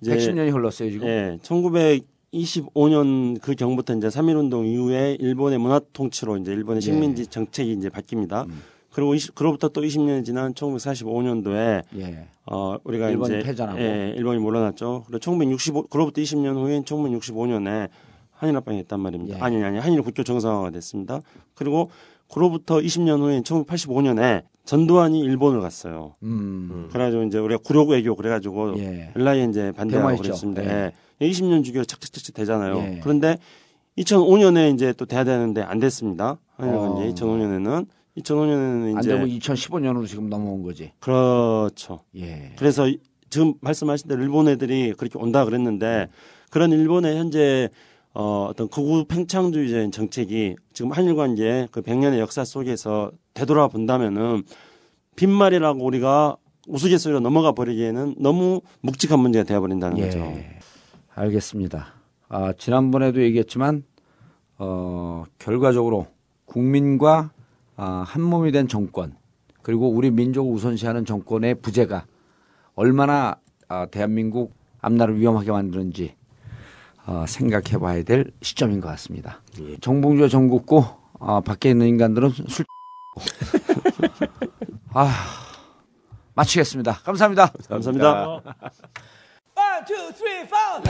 이제 110년이 흘렀어요, 지금. 예, 1925년 그 경부터 이제 3.1 운동 이후에 일본의 문화 통치로 이제 일본의 예. 식민지 정책이 이제 바뀝니다. 음. 그리고 20, 그로부터 또 20년이 지난 1945년도에 예. 어 우리가 일본이 이제 패전하고. 예, 일본이 물러났죠. 그리고 1965 그로부터 20년 후인 1965년에 한일 합방이 됐단 말입니다. 예. 아니 아니 한일 국교 정상화가 됐습니다. 그리고 그로부터 20년 후인 1985년에 전두환이 일본을 갔어요. 음. 그래가지고 이제 우리가 구력 외교 그래가지고 예. 연락에 이제 반대하고. 그랬습니다. 예. 예. 20년 주기로 착착착착 되잖아요. 예. 그런데 2005년에 이제 또 돼야 되는데 안 됐습니다. 어. 이제 2005년에는 2005년에는 안 이제 되면 2015년으로 지금 넘어온 거지. 그렇죠. 예. 그래서 이- 지금 말씀하신 대로 일본 애들이 그렇게 온다 그랬는데 그런 일본의 현재 어, 어떤 극우 팽창주의적인 정책이 지금 한일 관계의 그 100년의 역사 속에서 되돌아 본다면은 빈말이라고 우리가 우스갯소리로 넘어가 버리기에는 너무 묵직한 문제가 되어버린다는 예. 거죠. 알겠습니다. 아, 지난번에도 얘기했지만 어, 결과적으로 국민과 아, 한 몸이 된 정권 그리고 우리 민족을 우선시하는 정권의 부재가 얼마나 아, 대한민국 앞날을 위험하게 만드는지 어, 생각해 봐야 될 시점인 것 같습니다. 정봉주와 정국고 아, 밖에 있는 인간들은 술 [laughs] 아, 마치겠습니다. 감사합니다. 감사합니다. One, two, three, four.